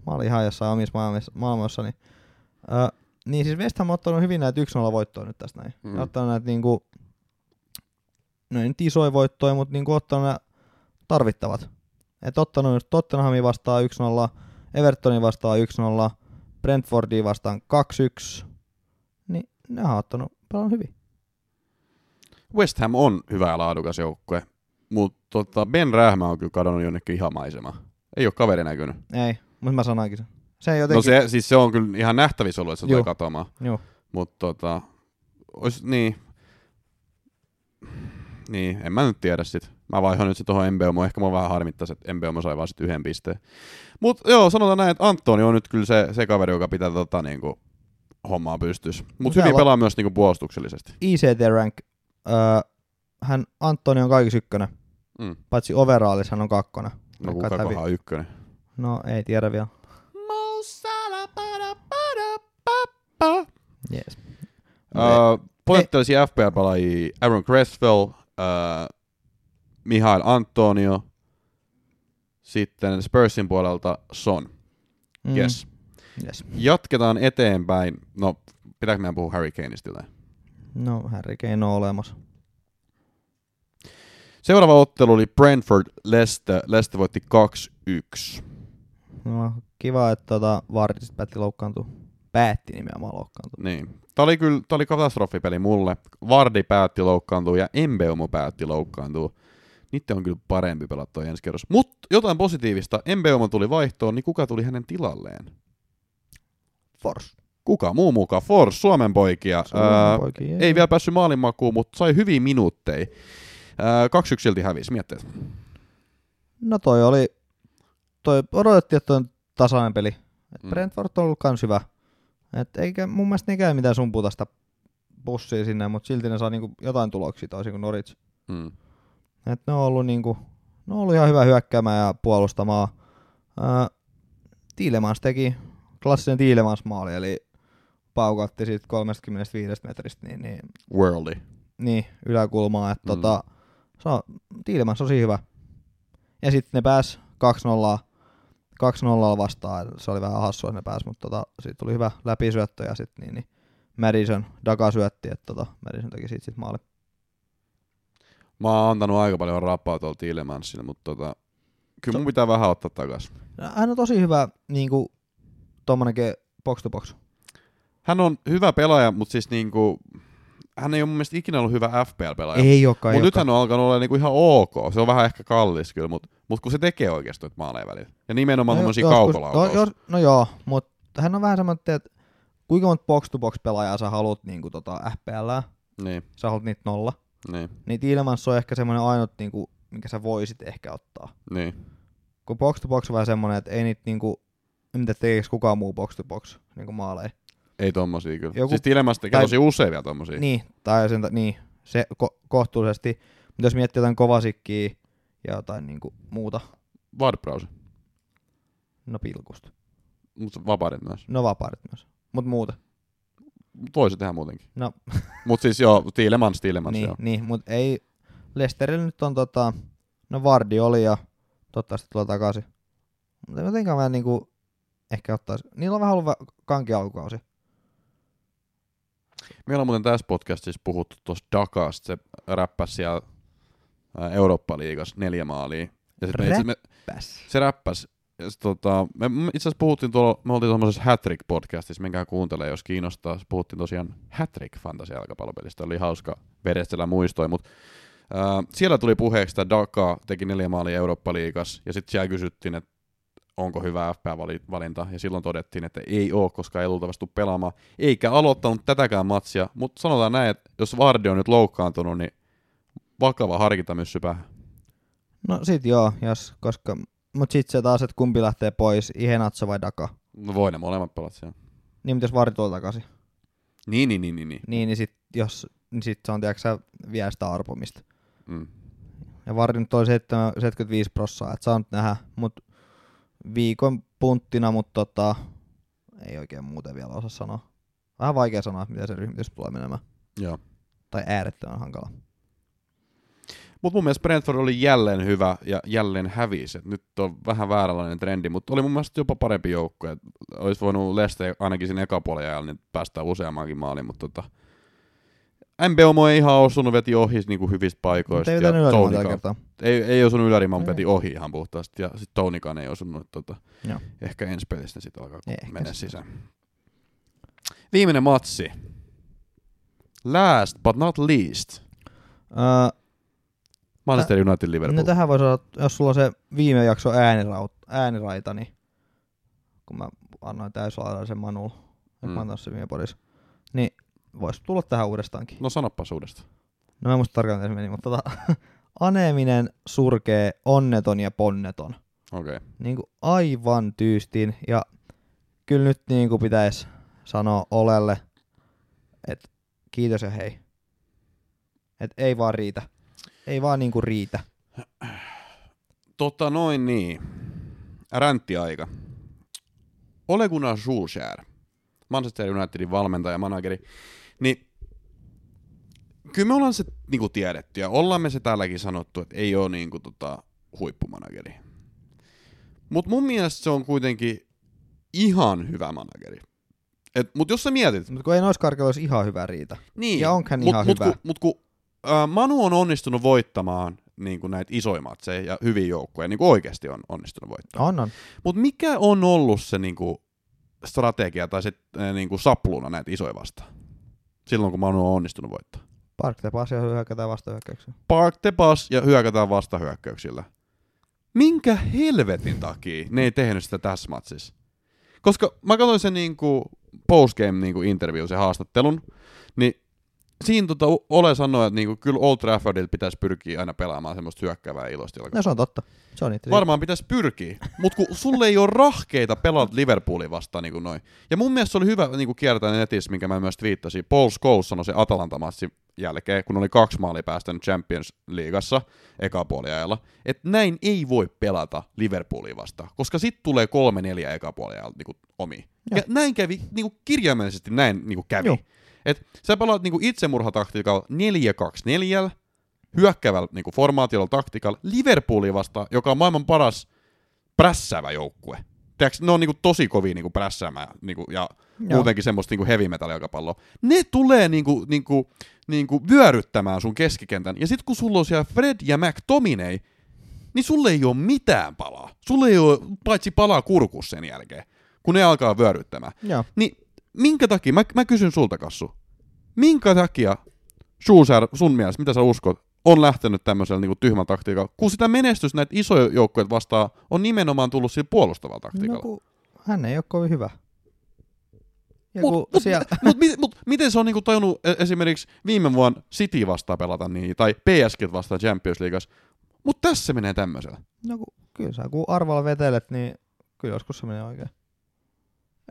Speaker 2: Mä olin ihan jossain omissa maailmassa, maailmassani. Ö, niin siis West Ham on ottanut hyvin näitä 1-0 voittoja nyt tästä näin.
Speaker 1: Mm.
Speaker 2: Ottanut näitä niinku, no ei nyt isoja voittoja, mutta niinku ottanut nämä tarvittavat. Et ottanut just Tottenhamin vastaan 1-0, Evertonin vastaan 1-0, Brentfordia vastaan 2-1. Niin ne on ottanut paljon hyvin.
Speaker 1: West Ham on hyvä ja laadukas joukkue, mutta tota Ben Rähmä on kyllä kadonnut jonnekin ihan maisemaan. Ei ole kaveri näkynyt.
Speaker 2: Ei, mutta mä sanoinkin sen. Se ei
Speaker 1: No
Speaker 2: jotenkin...
Speaker 1: se, siis se on kyllä ihan nähtävissä ollut, että se tulee katoamaan.
Speaker 2: Joo.
Speaker 1: Mutta tota, ois, niin, niin, en mä nyt tiedä sit. Mä vaihoin nyt sit tohon Mbeumo, ehkä mua vähän harmittaisi, että Mbeumo sai vaan sit yhden pisteen. Mut joo, sanotaan näin, että Antoni on nyt kyllä se, se kaveri, joka pitää tota niinku hommaa pystys. Mut
Speaker 2: No
Speaker 1: hyvin pelaa myös niinku puolustuksellisesti.
Speaker 2: ICT rank, öö, hän Antoni on kaikissa ykkönen,
Speaker 1: Mm.
Speaker 2: paitsi overallissa hän on kakkonen.
Speaker 1: No kuka
Speaker 2: hävi-
Speaker 1: kohaa ykkönen?
Speaker 2: No ei tiedä vielä. Yes.
Speaker 1: Uh, potentiaalisia FPL-pelaajia Aaron Cresswell, uh, Mihail Antonio, sitten Spursin puolelta Son.
Speaker 2: Mm.
Speaker 1: Yes.
Speaker 2: yes.
Speaker 1: Jatketaan eteenpäin. No, pitääkö meidän puhua Harry Kaneista jotain?
Speaker 2: No Harry Kane on olemassa.
Speaker 1: Seuraava ottelu oli Brentford Leicester. Leicester voitti 2-1.
Speaker 2: No, kiva, että tota, Vardy sit päätti loukkaantua. Päätti nimenomaan loukkaantua.
Speaker 1: Niin. Tämä oli kyllä tää oli katastrofipeli mulle. Vardi päätti loukkaantua ja Embeumo päätti loukkaantua. Niitä on kyllä parempi pelattua ensi kerros. Mutta jotain positiivista. Embeumo tuli vaihtoon, niin kuka tuli hänen tilalleen?
Speaker 2: Force.
Speaker 1: Kuka muu mukaan? Force, Suomen poikia. Ää,
Speaker 2: poikia,
Speaker 1: ei vielä päässyt maalinmakuun, mutta sai hyviä minuutteja. Ää, 2-1 silti hävisi, mietteet.
Speaker 2: No toi oli, toi odotettiin, että on tasainen peli. Et
Speaker 1: Mm.
Speaker 2: Brentford on ollut kans hyvä. Et eikä mun mielestä ne käy mitään sumputa sitä bussia sinne, mutta silti ne saa niinku jotain tuloksia toisin kuin Norwich.
Speaker 1: Mm.
Speaker 2: Et ne on ollut niinku, ne on ollut ihan hyvä hyökkäämään ja puolustamaan. Tiilemans teki klassinen Tiilemans maali, eli paukatti siitä 35 metristä niin, niin,
Speaker 1: Worldy.
Speaker 2: niin yläkulmaa, että
Speaker 1: Mm.
Speaker 2: tota, se on, Tiilemans on tosi hyvä. Ja sitten ne pääs 2-0 2-0 vastaan, se oli vähän hassua, että ne pääs, mutta tota, siitä tuli hyvä läpisyöttö ja sitten niin, niin Madison, Daga syötti, että tota, Madison teki siitä sit maali.
Speaker 1: Mä oon antanut aika paljon rappaa tuolla Tilemansille, mutta tota, kyllä mun pitää vähän ottaa takas.
Speaker 2: Hän on tosi hyvä niinku tommonen box to box.
Speaker 1: Hän on hyvä pelaaja, mutta siis niinku, hän ei ole mun mielestä ikinä ollut hyvä FPL-pelaaja.
Speaker 2: Ei olekaan,
Speaker 1: Mutta nyt hän on alkanut olla niinku ihan ok. Se on vähän ehkä kallis kyllä, mutta mut kun se tekee oikeasti maaleja välillä. Ja nimenomaan no,
Speaker 2: jo-
Speaker 1: kaukolaukausta.
Speaker 2: no, jos, no joo, mutta hän on vähän semmoinen, että kuinka monta box to box pelaajaa sä haluat niinku tota FPL,
Speaker 1: Niin,
Speaker 2: sä haluat niitä nolla.
Speaker 1: niin,
Speaker 2: Niin Tiilemans on ehkä semmoinen ainut, niinku, minkä sä voisit ehkä ottaa.
Speaker 1: niin.
Speaker 2: Kun box to box on vähän semmoinen, että ei niitä niinku, en tiedä tekeekö kukaan muu box to box niinku maaleja.
Speaker 1: Ei tommosia kyllä. Joku, siis Tilemans tekee
Speaker 2: tai-
Speaker 1: tosi usein vielä tommosia.
Speaker 2: Niin, tai sen, niin, se ko- kohtuullisesti. Mutta jos miettii jotain kovasikkiä ja jotain niinku muuta,
Speaker 1: Wordbrowse.
Speaker 2: no pilkusta.
Speaker 1: Mutta vapaarit myös.
Speaker 2: No vapaarit myös. Mut muuta.
Speaker 1: Mut Voi se tehdä muutenkin.
Speaker 2: No
Speaker 1: Mut siis joo, Tilemans, Tilemans
Speaker 2: niin,
Speaker 1: joo.
Speaker 2: niin mutta ei, Lesterillä nyt on tota, no Vardi oli ja toivottavasti tulee takaisin. Mutta jotenkaan vähän niinku, ehkä ottaisi, niillä on vähän ollut kanki alkukausi.
Speaker 1: Meillä on muuten tässä podcastissa puhuttu tuosta Dakasta. Se räppäsi siellä ää, Eurooppa-liigas neljä maalia. Ja sit me, itse, me,
Speaker 2: Päs.
Speaker 1: se räppäs. Ja sit, tota, me me itse asiassa puhuttiin tuolla, me oltiin tuommoisessa Hattrick-podcastissa, menkää kuuntelee, jos kiinnostaa. Puhuttiin tosiaan Hattrick fantasia jalkapallopelistä, oli hauska verestellä muistoja, mutta ää, siellä tuli puheeksi, että Daka teki neljä maalia Eurooppa-liigas, ja sitten siellä kysyttiin, että onko hyvä FPA-valinta, ja silloin todettiin, että ei ole, koska ei luultavasti pelaamaan, eikä aloittanut tätäkään matsia, mutta sanotaan näin, että jos Vardi on nyt loukkaantunut, niin vakava harkintamyssy päähän.
Speaker 2: No sit joo, jos, koska, mut sit se taas, että kumpi lähtee pois, Ihenatso vai Daka.
Speaker 1: No voi ne molemmat pelata siellä.
Speaker 2: Niin, mutta jos Vardi tulee takaisin,
Speaker 1: Niin, niin, niin, niin. niin.
Speaker 2: niin, niin sit, jos, niin sit se on, tiedätkö vie sitä arpomista.
Speaker 1: Mm.
Speaker 2: Ja Vardi nyt 7, 75 prossaa, että saa nyt nähdä, mut viikon punttina, mutta tota, ei oikein muuten vielä osaa sanoa. Vähän vaikea sanoa, että miten se ryhmitys tulee menemään.
Speaker 1: Joo.
Speaker 2: Tai äärettömän hankala.
Speaker 1: Mutta mun mielestä Brentford oli jälleen hyvä ja jälleen hävisi. Et nyt on vähän vääränlainen trendi, mutta oli mun mielestä jopa parempi joukko. Olisi voinut Leste ainakin siinä ekapuolen ajalla niin päästä useammankin maaliin, mutta tota, MBOMO ei ihan osunut, veti ohi niinku hyvistä paikoista.
Speaker 2: Ei
Speaker 1: ja
Speaker 2: vetänyt tällä kertaa.
Speaker 1: ei, ei osunut ylärimaan, mutta veti ohi ihan puhtaasti. Ja sitten Tonikaan ei osunut. Tota,
Speaker 2: Joo.
Speaker 1: ehkä ensi pelistä sitten alkaa
Speaker 2: ehkä
Speaker 1: mennä
Speaker 2: sit.
Speaker 1: sisään. Viimeinen matsi. Last but not least.
Speaker 2: Öö,
Speaker 1: Manchester United Liverpool.
Speaker 2: no tähän voisi olla, jos sulla on se viime jakso ääniraut, ääniraita, niin kun mä annoin täyslaadaisen Manulle, että
Speaker 1: Mm.
Speaker 2: mä annan se viime podissa, niin voisi tulla tähän uudestaankin.
Speaker 1: No sanoppas uudestaan.
Speaker 2: No mä en muista tarkalleen miten se meni, mutta tota, aneeminen, surkee, onneton ja ponneton.
Speaker 1: Okei. Okay.
Speaker 2: Niin kuin aivan tyystin. Ja kyllä nyt niin kuin pitäisi sanoa Olelle, että kiitos ja hei. Että ei vaan riitä. Ei vaan niin kuin riitä.
Speaker 1: Tota noin niin. Ränttiaika. Ole Gunnar Solskjaer, Manchester Unitedin valmentaja, manageri, niin kyllä me ollaan se niinku tiedetty ja ollaan me se täälläkin sanottu, että ei ole niinku tota huippumanageri. Mutta mun mielestä se on kuitenkin ihan hyvä manageri. Et, mut jos sä mietit,
Speaker 2: Mutta kun ei noissa olisi ihan hyvä riitä.
Speaker 1: niin,
Speaker 2: Ja onko hän
Speaker 1: mut,
Speaker 2: ihan
Speaker 1: mut,
Speaker 2: hyvä?
Speaker 1: Kun, mut kun Manu on onnistunut voittamaan niin kuin näitä isoja matseja ja hyviä joukkoja, niin kuin oikeasti on onnistunut voittaa.
Speaker 2: On, on.
Speaker 1: Mutta mikä on ollut se niin kuin, strategia tai se äh, niin kuin sapluna näitä isoja vastaan? Silloin, kun Manu on onnistunut voittaa.
Speaker 2: Park te pass ja hyökätään vastahyökkäyksiä.
Speaker 1: Park the pass ja hyökätään vastahyökkäyksillä. Minkä helvetin takia ne ei tehnyt sitä tässä matsissa? Koska mä katsoin sen niinku postgame niinku interview, se haastattelun, niin siinä tota Ole sanoi, että niinku, kyllä Old Traffordilla pitäisi pyrkiä aina pelaamaan semmoista hyökkäävää ilosta.
Speaker 2: No se on totta. Se on niitä.
Speaker 1: Varmaan pitäisi pyrkiä, mutta kun sulle ei ole rahkeita pelata Liverpoolin vastaan niin kuin noin. Ja mun mielestä se oli hyvä niin kuin kiertää netissä, minkä mä myös twiittasin. Paul Scholes sanoi se Atalanta-matsin jälkeen, kun oli kaksi maalia päästänyt Champions Leagueassa eka puoliajalla, että näin ei voi pelata Liverpoolin vastaan, koska sitten tulee kolme neljä eka puoliajalla niin omi. Ja. ja näin kävi, niin kuin kirjaimellisesti näin niin kuin kävi.
Speaker 2: Joo.
Speaker 1: Et sä pelaat niin kuin itsemurhataktiikalla 4-2-4, hyökkäävällä niin formaatiolla taktiikalla Liverpoolia vastaan, joka on maailman paras prässäävä joukkue. Tiedätkö, ne on niinku tosi kovia niinku prässäämään niinku, ja
Speaker 2: Joo.
Speaker 1: muutenkin semmoista niinku heavy metal jalkapalloa. Ne tulee niinku, niinku, niinku vyöryttämään sun keskikentän. Ja sit kun sulla on siellä Fred ja McTominay, niin sulle ei ole mitään palaa. Sulle ei ole paitsi palaa kurkus sen jälkeen, kun ne alkaa vyöryttämään.
Speaker 2: Joo.
Speaker 1: Niin minkä takia, mä, mä kysyn sulta Kassu, minkä takia Schuster, sun mielestä, mitä sä uskot, on lähtenyt tämmöisellä niinku tyhmän taktiikalla, kun sitä menestys näitä isoja joukkoja vastaan on nimenomaan tullut sillä puolustavalla taktiikalla.
Speaker 2: No kun hän ei ole kovin hyvä. Ja
Speaker 1: Mut, mut,
Speaker 2: siellä...
Speaker 1: mut, mut, mut, miten se on niinku tajunnut e- esimerkiksi viime vuonna City vastaan pelata niin, tai PSG vastaan Champions Leagueassa, mutta tässä se menee tämmöisellä.
Speaker 2: No kun, kyllä sä kun arvalla vetelet, niin kyllä joskus se menee oikein.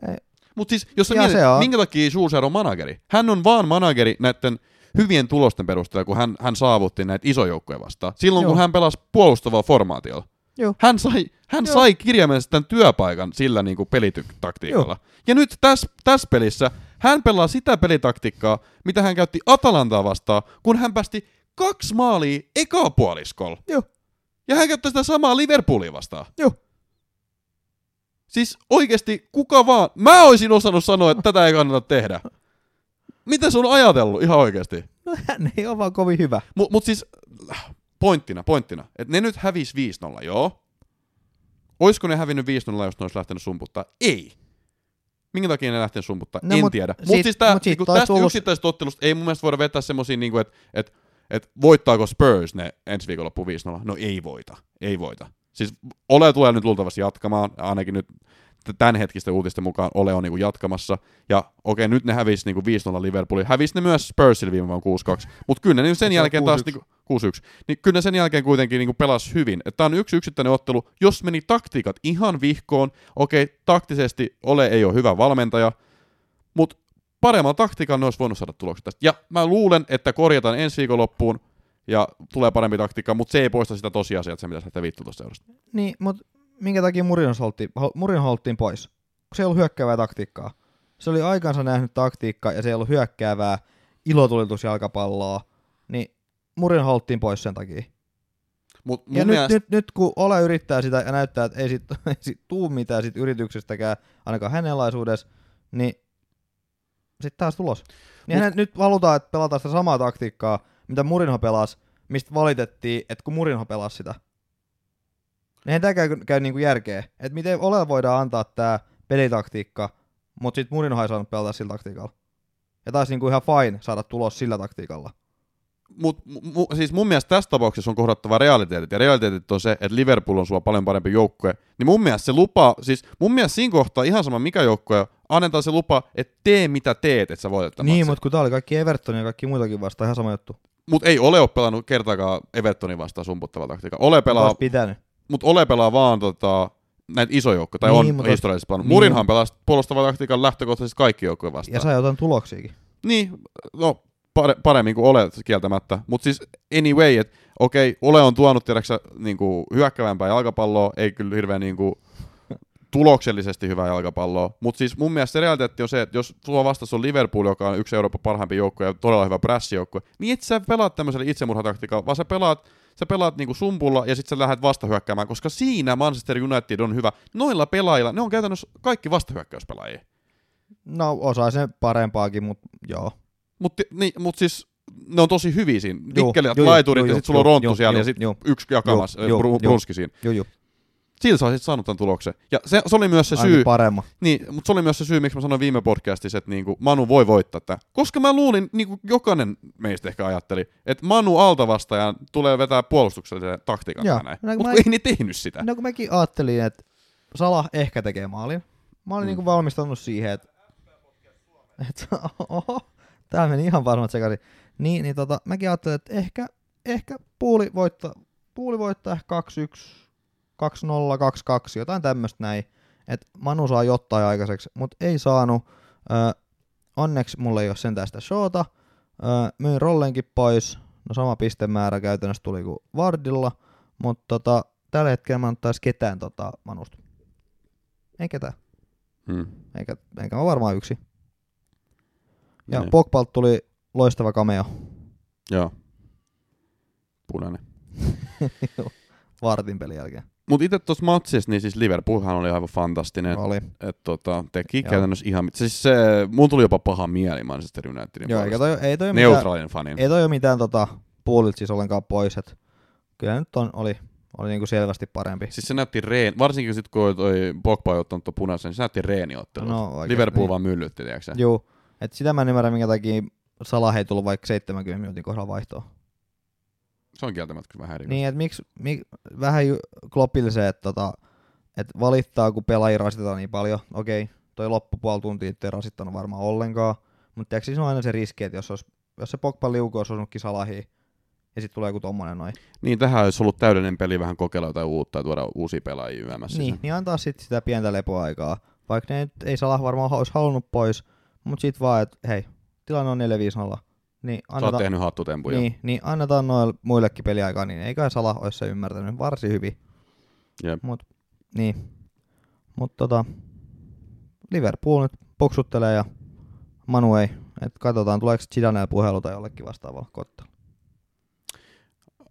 Speaker 2: Ei.
Speaker 1: Mutta siis, jos sä
Speaker 2: Ja
Speaker 1: mietit,
Speaker 2: se on.
Speaker 1: minkä takia Schuster on manageri? Hän on vaan manageri näiden hyvien tulosten perusteella, kun hän, hän saavutti näitä isoja joukkoja vastaan. Silloin,
Speaker 2: Joo.
Speaker 1: kun hän pelasi puolustavaa formaatiolla.
Speaker 2: Joo.
Speaker 1: Hän sai, hän
Speaker 2: Joo.
Speaker 1: sai kirjaimellisesti tämän työpaikan sillä niin kuin pelitaktiikalla. Ja nyt tässä täs pelissä hän pelaa sitä pelitaktiikkaa, mitä hän käytti Atalantaa vastaan, kun hän päästi kaksi maalia eka puoliskolla.
Speaker 2: Joo.
Speaker 1: Ja hän käyttää sitä samaa Liverpoolia vastaan.
Speaker 2: Joo.
Speaker 1: Siis oikeasti kuka vaan, mä olisin osannut sanoa, että tätä ei kannata tehdä. Mitä se on ajatellut ihan oikeasti?
Speaker 2: No hän ei ole vaan kovin hyvä.
Speaker 1: Mut, mut siis pointtina, pointtina, että ne nyt hävis 5-0, joo. Oisko ne hävinnyt 5-0, jos ne olisi lähtenyt sumputtaa? Ei. Minkä takia ne lähtenyt sumputtaa?
Speaker 2: No
Speaker 1: en
Speaker 2: mut
Speaker 1: tiedä. Mutta siis tää,
Speaker 2: mut sit
Speaker 1: niinku, tästä
Speaker 2: tullut-
Speaker 1: yksittäisestä ottelusta ei mun mielestä voida vetää semmosia, niinku, että et, et voittaako Spurs ne ensi viikonloppu 5-0? No ei voita. Ei voita. Siis Ole tulee nyt luultavasti jatkamaan, ainakin nyt tämän hetkisten uutisten mukaan Ole on niinku jatkamassa. Ja okei, nyt ne hävisi niinku 5-0 Liverpoolille. Hävisi ne myös Spursille viime vuonna 6-2. Mutta kyllä ne sen
Speaker 2: Se on
Speaker 1: jälkeen taas
Speaker 2: 6-1.
Speaker 1: niinku, 6-1. Niin kyllä ne sen jälkeen kuitenkin niinku pelasi hyvin. Tämä on yksi yksittäinen ottelu. Jos meni taktiikat ihan vihkoon, okei, taktisesti Ole ei ole hyvä valmentaja, mutta paremmalla taktiikalla ne olisi voinut saada tulokset tästä. Ja mä luulen, että korjataan ensi viikonloppuun ja tulee parempi taktiikka, mutta se ei poista sitä tosiasiaa, että se pitäisi lähteä vittu tuosta seurasta.
Speaker 2: Niin, mutta minkä takia Murin holttiin, Murin holttiin pois? Kun se ei ollut hyökkäävää taktiikkaa. Se oli aikansa nähnyt taktiikka ja se ei ollut hyökkäävää ilotulitusjalkapalloa, niin Murin holttiin pois sen takia.
Speaker 1: Mut mun
Speaker 2: Ja nyt,
Speaker 1: mielestä,
Speaker 2: nyt, nyt, kun Ole yrittää sitä ja näyttää, että ei sit, ei sit tuu mitään sit yrityksestäkään, ainakaan hänen laisuudessa, niin sitten taas tulos. Niin
Speaker 1: Mut-
Speaker 2: nyt halutaan, että pelataan sitä samaa taktiikkaa, mitä Murinho pelasi, mistä valitettiin, että kun Murinho pelasi sitä. Niin ei tämä käy, käy niinku järkeä. Että miten Ole voidaan antaa tämä pelitaktiikka, mutta sitten Murinho ei saanut pelata sillä taktiikalla. Ja taas niinku ihan fine saada tulos sillä taktiikalla.
Speaker 1: mut, mu, siis mun mielestä tässä tapauksessa on kohdattava realiteetit, ja realiteetit on se, että Liverpool on sua paljon parempi joukkue, niin mun mielestä se lupa, siis mun mielestä siinä kohtaa ihan sama mikä joukkue, annetaan se lupa, että tee mitä teet, että sä voitat
Speaker 2: Niin, mutta kun tää oli kaikki Everton ja kaikki muitakin vastaan, ihan sama juttu.
Speaker 1: Mut ei ole ole pelannut kertaakaan Evertonin vastaan sumputtavaa taktiikkaa. Ole pelaa,
Speaker 2: Olisi pitänyt.
Speaker 1: mut Ole pelaa vaan tota, näitä isoja joukkoja, tai
Speaker 2: Niin,
Speaker 1: on
Speaker 2: mutta-
Speaker 1: historiallisesti pelannut.
Speaker 2: niin.
Speaker 1: Murinhan pelaa puolustavaa taktiikalla lähtökohtaisesti kaikki joukkoja vastaan.
Speaker 2: Ja sai jotain tuloksiakin.
Speaker 1: Niin, no pare, paremmin kuin Ole kieltämättä. Mutta siis anyway, että okei, Ole on tuonut tiedäksä niinku, hyökkävämpää jalkapalloa, ei kyllä hirveän niinku, tuloksellisesti hyvää jalkapalloa. Mutta siis mun mielestä se realiteetti on se, että jos sulla vastassa on Liverpool, joka on yksi Euroopan parhaimpi joukkue ja todella hyvä prässijoukkue, niin et sä pelaat tämmöisellä itsemurhataktiikalla, vaan sä pelaat, sä pelaat niinku sumpulla ja sitten sä lähdet vastahyökkäämään, koska siinä Manchester United on hyvä. Noilla pelaajilla, ne on käytännössä kaikki vastahyökkäyspelaajia.
Speaker 2: No osaa sen parempaakin, mutta joo.
Speaker 1: Mutta niin, mut siis ne on tosi hyviä siinä.
Speaker 2: Juu,
Speaker 1: laiturit ja
Speaker 2: juu,
Speaker 1: sit sulla on ronttu siellä ja
Speaker 2: juu,
Speaker 1: sit
Speaker 2: juu.
Speaker 1: yksi jakamassa,
Speaker 2: juu.
Speaker 1: brunski siinä.
Speaker 2: Joo, joo.
Speaker 1: Sillä sä olisit saanut tämän tuloksen. Ja se, se oli myös se
Speaker 2: Ainakin
Speaker 1: syy,
Speaker 2: paremma.
Speaker 1: niin, mutta se oli myös se syy, miksi mä sanoin viime podcastissa, että niinku Manu voi voittaa tämän. Koska mä luulin, niinku jokainen meistä ehkä ajatteli, että Manu altavastajan tulee vetää puolustuksellisen taktiikan
Speaker 2: Joo.
Speaker 1: näin.
Speaker 2: No,
Speaker 1: Mutta ei ne tehnyt sitä.
Speaker 2: No kun mäkin ajattelin, että Salah ehkä tekee maalin. Mä olin
Speaker 1: Mm.
Speaker 2: niinku valmistautunut siihen, että... Et, oho, tää meni ihan varmat sekaisin. Niin, niin tota, mäkin ajattelin, että ehkä, ehkä puuli voittaa, puuli voittaa ehkä 2-1, 2-0, 2-2, jotain tämmöistä näin. Että Manu saa jotain aikaiseksi, mutta ei saanut. Ö, onneksi mulla ei ole sentään sitä showta. Ö, myin rollenkin pois. No sama pistemäärä käytännössä tuli kuin Vardilla. Mutta tota, tällä hetkellä mä en ketään tota Manusta. Ei ketään.
Speaker 1: Hmm.
Speaker 2: Eikä, eikä mä varmaan yksi. Ja
Speaker 1: Niin.
Speaker 2: Pogbalta tuli loistava cameo.
Speaker 1: Joo. Punainen.
Speaker 2: Vartin pelin jälkeen.
Speaker 1: Mutta itse tuossa matsissa, niin siis Liverpoolhan oli aivan fantastinen.
Speaker 2: Oli.
Speaker 1: Et, tota, teki
Speaker 2: Joo.
Speaker 1: käytännössä ihan... mit- Siis se, mun tuli jopa paha mieli Manchester Unitedin
Speaker 2: Joo, eikä toi, ei toi mitään,
Speaker 1: Neutraalin fanin.
Speaker 2: ei toi ole mitään tota, puolit siis ollenkaan pois. Et kyllä nyt on, oli, oli niinku selvästi parempi.
Speaker 1: Siis se näytti reen, varsinkin sit kun toi Pogba ei ottanut tuon punaisen, niin se näytti reeniottelu.
Speaker 2: No, oikein,
Speaker 1: Liverpool
Speaker 2: niin.
Speaker 1: vaan myllytti, tiedätkö sä?
Speaker 2: Juu. Et sitä mä en ymmärrä, minkä takia Salah ei tullut vaikka 70 minuutin kohdalla vaihtoon.
Speaker 1: Se on kieltämättä kyllä vähän eri.
Speaker 2: Niin, että miksi, mik, vähän ju- Kloppille se, että tota, et valittaa, kun pelaajia rasitetaan niin paljon. Okei, toi loppupuoli tuntia ei rasittanut varmaan ollenkaan. Mutta tiedätkö, siinä on aina se riski, että jos, olisi, jos se Pogba liuku olisi osunutkin Salahiin, ja sitten tulee joku tommonen noin.
Speaker 1: Niin, tähän olisi ollut täydellinen peli vähän kokeilla jotain uutta ja tuoda uusia pelaajia yömässä.
Speaker 2: Niin, niin antaa sitten sitä pientä lepoaikaa. Vaikka ne nyt ei Salah varmaan olisi halunnut pois, mutta sitten vaan, että hei, tilanne on 4-5-0. Niin,
Speaker 1: Sä oot
Speaker 2: annetaan,
Speaker 1: tehnyt hattutempuja.
Speaker 2: niin, niin annetaan noille muillekin peliaikaa, niin eikä Salah olisi se ymmärtänyt varsin hyvin.
Speaker 1: Jep.
Speaker 2: Mut, niin. Mut tota, Liverpool nyt poksuttelee ja Manu ei. Et katsotaan, tuleeko Zidanella puhelu tai jollekin vastaavalla kottelu.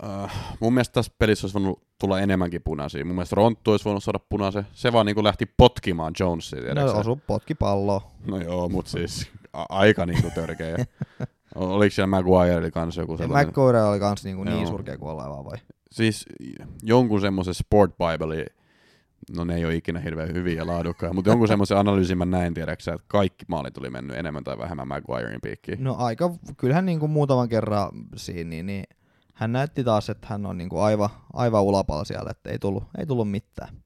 Speaker 1: Uh, mun mielestä tässä pelissä olisi voinut tulla enemmänkin punaisia. Mun mielestä Ronttu olisi voinut saada punaisen. Se vaan niinku lähti potkimaan Jonesia,
Speaker 2: No
Speaker 1: tiedätkö sä?
Speaker 2: osu potki palloa.
Speaker 1: No joo, mut siis a- aika niinku törkeä. Oliko siellä Maguire kanssa joku sellainen?
Speaker 2: McCoy oli kans niinku niin
Speaker 1: Joo.
Speaker 2: surkea kuin ollaan vaan vai?
Speaker 1: siis jonkun semmoisen Sport Bible, no ne ei ole ikinä hirveän hyviä ja laadukkaita, mutta jonkun semmoisen analyysin mä näin, tiedäksä, että kaikki maalit oli mennyt enemmän tai vähemmän Maguirein piikkiin.
Speaker 2: No aika, kyllähän niinku muutaman kerran siinä, niin, niin hän näytti taas, että hän on niinku aivan, aivan ulapalla siellä, että ei tullut, ei tullut mitään.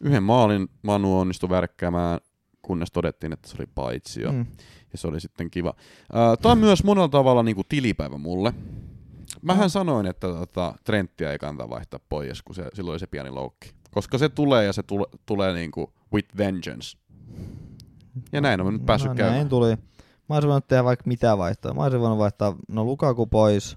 Speaker 1: Yhden maalin Manu onnistui värkkäämään, kunnes todettiin, että se oli paitsio.
Speaker 2: Mm.
Speaker 1: Ja se oli sitten kiva. Tämä on myös monella tavalla niinku tilipäivä mulle. Mähän
Speaker 2: No.
Speaker 1: sanoin, että tota, Trenttiä ei kannata vaihtaa pois, kun se, silloin oli se pieni loukki. Koska se tulee ja se tule, tulee niinku with vengeance. Ja näin on nyt päässyt
Speaker 2: no,
Speaker 1: käymään.
Speaker 2: Näin tuli. Mä olisin voinut tehdä vaikka mitä vaihtoa. Mä olisin voinut vaihtaa, no Lukaku pois,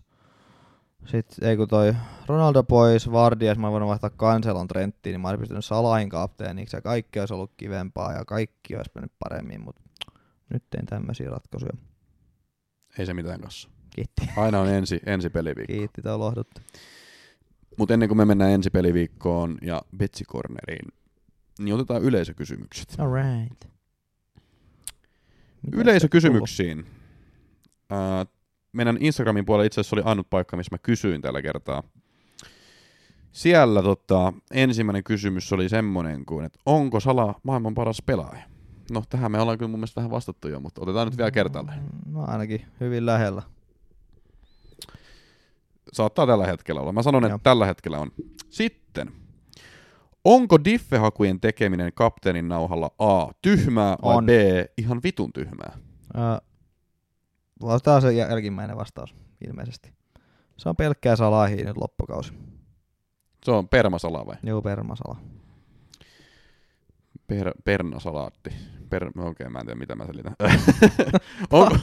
Speaker 2: sitten ei kun toi Ronaldo pois, Vardias, mä voinut vaihtaa Cancelon Trenttiin, niin mä olisin pystynyt Salahin kapteeniksi ja kaikki olisi ollut kivempaa ja kaikki olisi mennyt paremmin, mutta nyt tein tämmöisiä ratkaisuja.
Speaker 1: Ei se mitään kanssa.
Speaker 2: Kiitti.
Speaker 1: Aina on ensi, ensi peliviikko.
Speaker 2: Kiitti, tää lohdutti.
Speaker 1: Mutta ennen kuin me mennään ensi peliviikkoon ja Betsi Corneriin, niin otetaan yleisökysymykset.
Speaker 2: Alright. Mitä
Speaker 1: Yleisökysymyksiin. Ää, meidän Instagramin puolella itse asiassa oli ainut paikka, missä mä kysyin tällä kertaa. Siellä tota, ensimmäinen kysymys oli semmoinen kuin, että onko Sala maailman paras pelaaja? No tähän me ollaan kyllä mun mielestä vähän vastattu jo, mutta otetaan nyt vielä kertaalleen.
Speaker 2: No ainakin hyvin lähellä.
Speaker 1: Saattaa tällä hetkellä olla. Mä sanon, että
Speaker 2: Joo.
Speaker 1: tällä hetkellä on. Sitten. Onko diffehakujen tekeminen kapteenin nauhalla A. Tyhmää vai
Speaker 2: On.
Speaker 1: B. Ihan vitun tyhmää?
Speaker 2: Öö, Tämä on se jälkimmäinen vastaus, ilmeisesti. Se on pelkkää salahia nyt loppukausi.
Speaker 1: Se on permasala vai?
Speaker 2: Juu, permasala.
Speaker 1: Per, pernasalaatti. Per, okei, okay, mä en tiedä mitä mä selitän. Onko,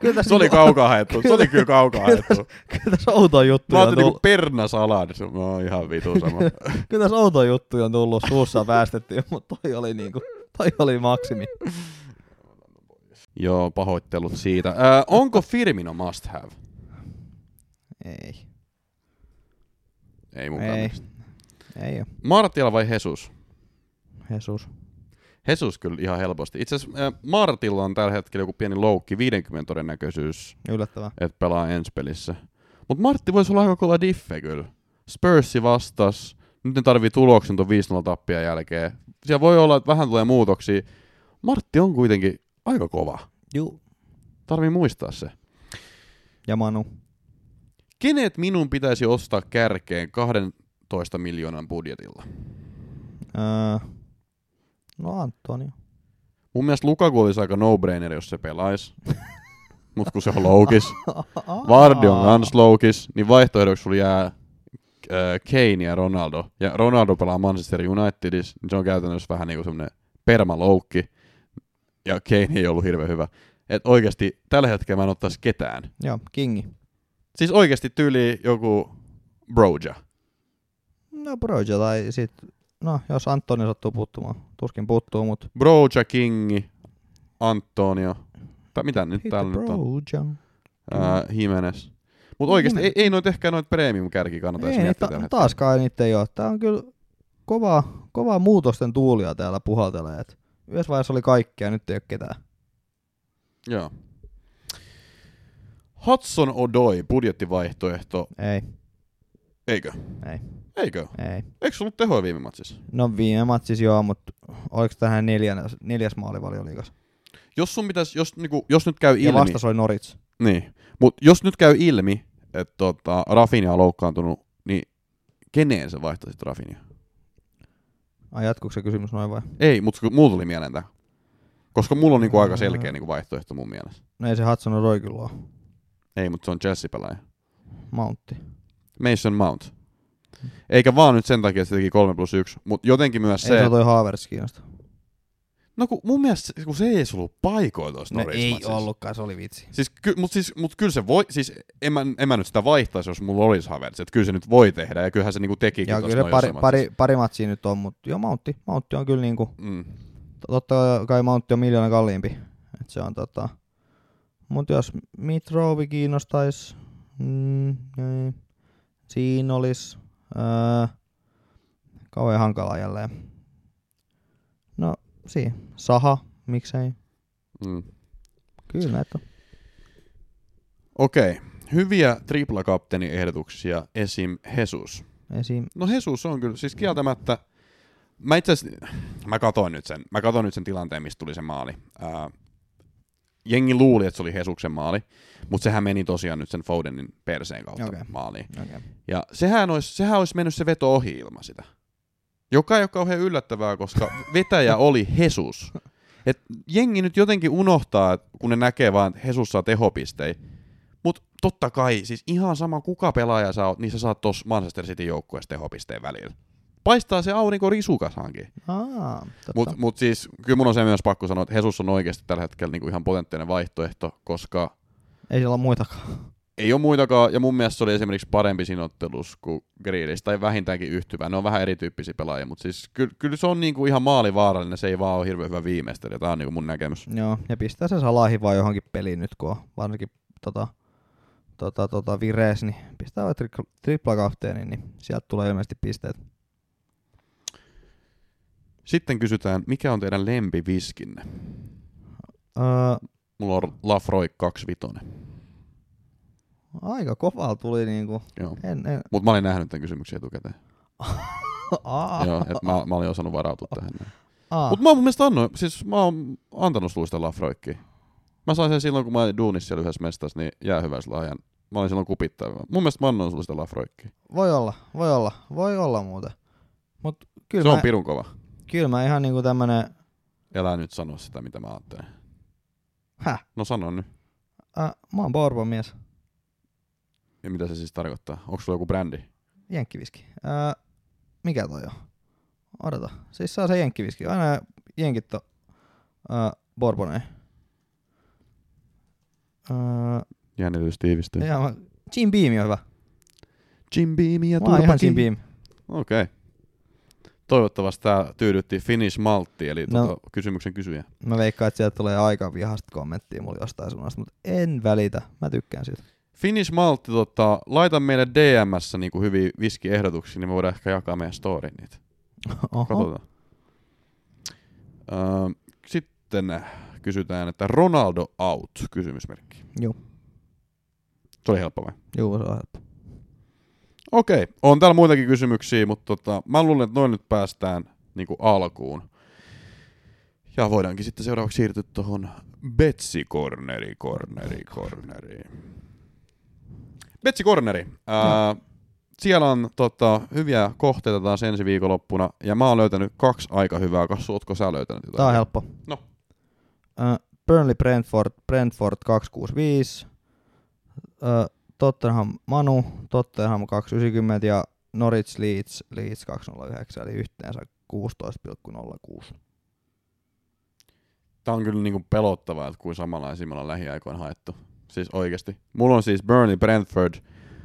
Speaker 2: kyllä tässä,
Speaker 1: se oli
Speaker 2: niinku-
Speaker 1: kaukaa haettu. Se oli kyllä kaukaa
Speaker 2: Kyllä
Speaker 1: haettu.
Speaker 2: Kyllä tässä outoja
Speaker 1: Mä
Speaker 2: juttuja on
Speaker 1: ajattelin niinku
Speaker 2: tullut.
Speaker 1: pernasalad. Se on ihan vitu sama.
Speaker 2: Kyllä tässä outoja juttuja on tullut. Suussa päästetty, mutta toi oli niinku, toi oli maksimi.
Speaker 1: Joo, pahoittelut siitä. Äh, onko Firmino must have?
Speaker 2: Ei,
Speaker 1: Ei mun
Speaker 2: ei,
Speaker 1: mielestä.
Speaker 2: ei.
Speaker 1: Martial vai Jesus?
Speaker 2: Jesus.
Speaker 1: Jesus kyllä ihan helposti. Itse asiassa äh, Martilla on tällä hetkellä joku pieni loukki, 50 todennäköisyys,
Speaker 2: Yllättävää.
Speaker 1: että pelaa ensi pelissä. Mutta Martti voisi olla aika kova diffe kyllä. Spursi vastas, nyt ne tarvii tuloksen tuon 5-0 tappian jälkeen. Siellä voi olla, että vähän tulee muutoksia. Martti on kuitenkin aika kova.
Speaker 2: Juu.
Speaker 1: Tarvii muistaa se.
Speaker 2: Ja Manu.
Speaker 1: Kenet minun pitäisi ostaa kärkeen 12 miljoonan budjetilla?
Speaker 2: Öö, no Antonio.
Speaker 1: Mun mielestä Lukaku olisi aika no-brainer, jos se pelaisi. Mut kun se on loukis. Vardi on kans loukis, niin vaihtoehdoksi sulla jää äh, Kane ja Ronaldo. Ja Ronaldo pelaa Manchester Unitedissa, niin se on käytännössä vähän niinku semmonen permaloukki. Ja Kane ei ollut hirveän hyvä. Et oikeasti tällä hetkellä mä en ottaisi ketään.
Speaker 2: Joo, Kingi.
Speaker 1: Siis oikeasti tyyli joku Broja.
Speaker 2: No Broja tai sit, no jos Antonio sattuu puuttumaan. Tuskin puuttuu, mut
Speaker 1: Broja, Kingi, Antonio. Tai mitä nyt
Speaker 2: hit
Speaker 1: täällä nyt on? Ää, Jimenez. Mutta oikeasti ei, ei noit ehkä noit premium kärki kannata edes
Speaker 2: Ei,
Speaker 1: miettiä
Speaker 2: ta- taaskaan niitä ei ole. Tää on kyllä kova, kova muutosten tuulia täällä puhaltelee. Et yhdessä vaiheessa oli kaikkea, nyt ei ole ketään.
Speaker 1: Joo. Hudson Odoi, budjettivaihtoehto.
Speaker 2: Ei,
Speaker 1: Eikö?
Speaker 2: ei,
Speaker 1: Eikö?
Speaker 2: ei.
Speaker 1: Eikö ollut tehoja viime matsissa?
Speaker 2: No viime matsissa joo, mutta oliko tähän neljäs, neljäs maali valioliigas?
Speaker 1: Jos sun pitäisi, jos, niinku, jos nyt käy
Speaker 2: Ja
Speaker 1: ilmi,
Speaker 2: vastas oli Norits.
Speaker 1: niin, mut jos nyt käy ilmi, että tota, Rafinha on loukkaantunut, niin keneen sä vaihtaisit Rafinha?
Speaker 2: Ai jatkuuko se kysymys noin vai?
Speaker 1: Ei, mutta mulla tuli mieleen tää. Koska mulla on niinku aika selkeä niinku vaihtoehto mun mielestä.
Speaker 2: No ei se Hudson Odoi kyllä ole.
Speaker 1: Ei, mutta se on Chelsea-pelaaja.
Speaker 2: Mountti.
Speaker 1: Mason Mount. Eikä vaan nyt sen takia, että se teki 3 plus 1, mutta jotenkin myös
Speaker 2: Ei
Speaker 1: se...
Speaker 2: se toi Havertz kiinnosta.
Speaker 1: No kun mun mielestä se- kun se ei ollut paikoilla tuossa
Speaker 2: No ei
Speaker 1: matsissa.
Speaker 2: ollutkaan, se oli vitsi.
Speaker 1: Siis, ky, mut, siis, mut kyllä se voi, siis en mä, en mä nyt sitä vaihtaisi, jos mulla olisi Havertz, että kyllä se nyt voi tehdä, ja kyllähän se niinku tekikin
Speaker 2: Ja
Speaker 1: tossa
Speaker 2: kyllä pari, pari, pari matsia nyt on, mutta joo Mountti. Mountti on kyllä niinku,
Speaker 1: Mm.
Speaker 2: totta kai Mountti on miljoona kalliimpi. Et se on tota, mut jos Mitrovi kiinnostais, mm, ei. Siinä olis, öö, kauhean hankala jälleen. No, siinä. Saha, miksei.
Speaker 1: Mm.
Speaker 2: Kyllä näitä.
Speaker 1: Okei, hyviä triplakapteeni-ehdotuksia, esim. Jesus.
Speaker 2: Esim.
Speaker 1: No Jesus on kyllä, siis kieltämättä, mä itse mä katoin nyt sen, mä katoin nyt sen tilanteen, mistä tuli se maali. Ää, jengi luuli, että se oli Hesuksen maali, mutta sehän meni tosiaan nyt sen Fodenin perseen kautta okay. maaliin.
Speaker 2: Okay.
Speaker 1: Ja sehän olisi, sehän olisi mennyt se veto ohi ilman sitä. Joka ei ole kauhean yllättävää, koska vetäjä oli Jesus. Et jengi nyt jotenkin unohtaa, kun ne näkee vaan, että Jesus saa tehopisteitä. Mutta totta kai, siis ihan sama kuka pelaaja sä oot, niin sä saat tuossa Manchester City joukkueessa tehopisteen välillä. Paistaa se aurinko risukasankin.
Speaker 2: Aa, totta.
Speaker 1: Mutta mut siis, kyllä mun on se myös pakko sanoa, että Jesus on oikeasti tällä hetkellä niinku ihan potentiaalinen vaihtoehto, koska
Speaker 2: Ei siellä ole muitakaan.
Speaker 1: ei ole muitakaan, ja mun mielestä se oli esimerkiksi parempi siinä ottelussa kuin Grealish, tai vähintäänkin yhtyvä. Ne on vähän erityyppisiä pelaajia, mutta siis kyllä, kyllä se on niinku ihan maalivaarallinen, se ei vaan ole hirveän hyvä viimeistelijä, tämä on niinku mun näkemys.
Speaker 2: Joo, ja pistää se salahi vaan johonkin peliin nyt, kun on varsinkin tota, tota, tota virees, niin pistää vaan tri- triplakapteeni, niin sieltä tulee ilmeisesti pisteet.
Speaker 1: Sitten kysytään, mikä on teidän lempiviskinne?
Speaker 2: Öö,
Speaker 1: Mulla on Lafroy 25.
Speaker 2: aika kovaa tuli niinku.
Speaker 1: Joo.
Speaker 2: En, en.
Speaker 1: Mutta mä olin nähnyt tämän kysymyksen etukäteen.
Speaker 2: Aa,
Speaker 1: Joo, että mä, mä olin osannut varautua tähän.
Speaker 2: aa.
Speaker 1: Mutta mä oon mun mielestä annoin, siis mä oon antanut sulle sitä Lafroikkiä. Mä sain sen silloin, kun mä olin duunissa siellä yhdessä mestassa, niin jäähyväislahjan. Mä olin silloin kupittaa. Mun mielestä mä annoin sulle sitä Lafroikkiä.
Speaker 2: Voi olla, voi olla, voi olla muuten. Mut kyllä,
Speaker 1: Se
Speaker 2: mä,
Speaker 1: on pirun kova.
Speaker 2: Kyllä mä ihan niinku tämmönen,
Speaker 1: Elää nyt sanoa sitä, mitä mä ajattelen.
Speaker 2: häh,
Speaker 1: No sano nyt.
Speaker 2: äh, mä oon Bourbon mies,
Speaker 1: Ja mitä se siis tarkoittaa? Onko sulla joku brändi?
Speaker 2: jenkkiviski. Äh, mikä toi on? Odota, siis se on se jenkkiviski. Aina jenkit on äh, Bourboneja. Äh,
Speaker 1: Jännitys tiivistyy.
Speaker 2: ja mä, Jim Beam on hyvä.
Speaker 1: Jim Beam ja
Speaker 2: Mä oon ihan. Jim Beam.
Speaker 1: Okei. Okay. Toivottavasti tämä tyydytti Finish Maltti, eli
Speaker 2: No.
Speaker 1: tota, kysymyksen kysyjä.
Speaker 2: Mä veikkaan, että sieltä tulee aika vihasta kommenttia mulle jostain suunnasta, mutta en välitä. Mä tykkään siitä.
Speaker 1: Finish Maltti, tota, laita meille DMssä niinku hyviä viskiehdotuksia, niin me voidaan ehkä jakaa meidän storyin niitä.
Speaker 2: Oho.
Speaker 1: Katsotaan. Öö, sitten kysytään, että Ronaldo out, kysymysmerkki.
Speaker 2: Joo.
Speaker 1: Se oli helppo vai?
Speaker 2: Joo, se on helppo.
Speaker 1: Okei, on täällä muitakin kysymyksiä, mutta tota, mä luulen, että noin nyt päästään niinku alkuun. Ja voidaankin sitten seuraavaksi siirtyä tuohon Betsi Corneri, Corneri, Corneri. Betsi Corneri. Ää, siellä on tota, hyviä kohteita taas ensi viikonloppuna, ja mä oon löytänyt kaksi aika hyvää. Kassu, ootko sä löytänyt jotain?
Speaker 2: Tää on helppo.
Speaker 1: No.
Speaker 2: Uh, Burnley Brentford, Brentford 265. Uh, Tottenham Manu, Tottenham 290 ja Norwich Leeds, Leeds 209, eli yhteensä 16,06.
Speaker 1: Tää on kyllä niinku pelottavaa, että kuin samanlaisia me ollaan lähiaikoina haettu. Siis oikeesti. Mulla on siis Burnley Brentford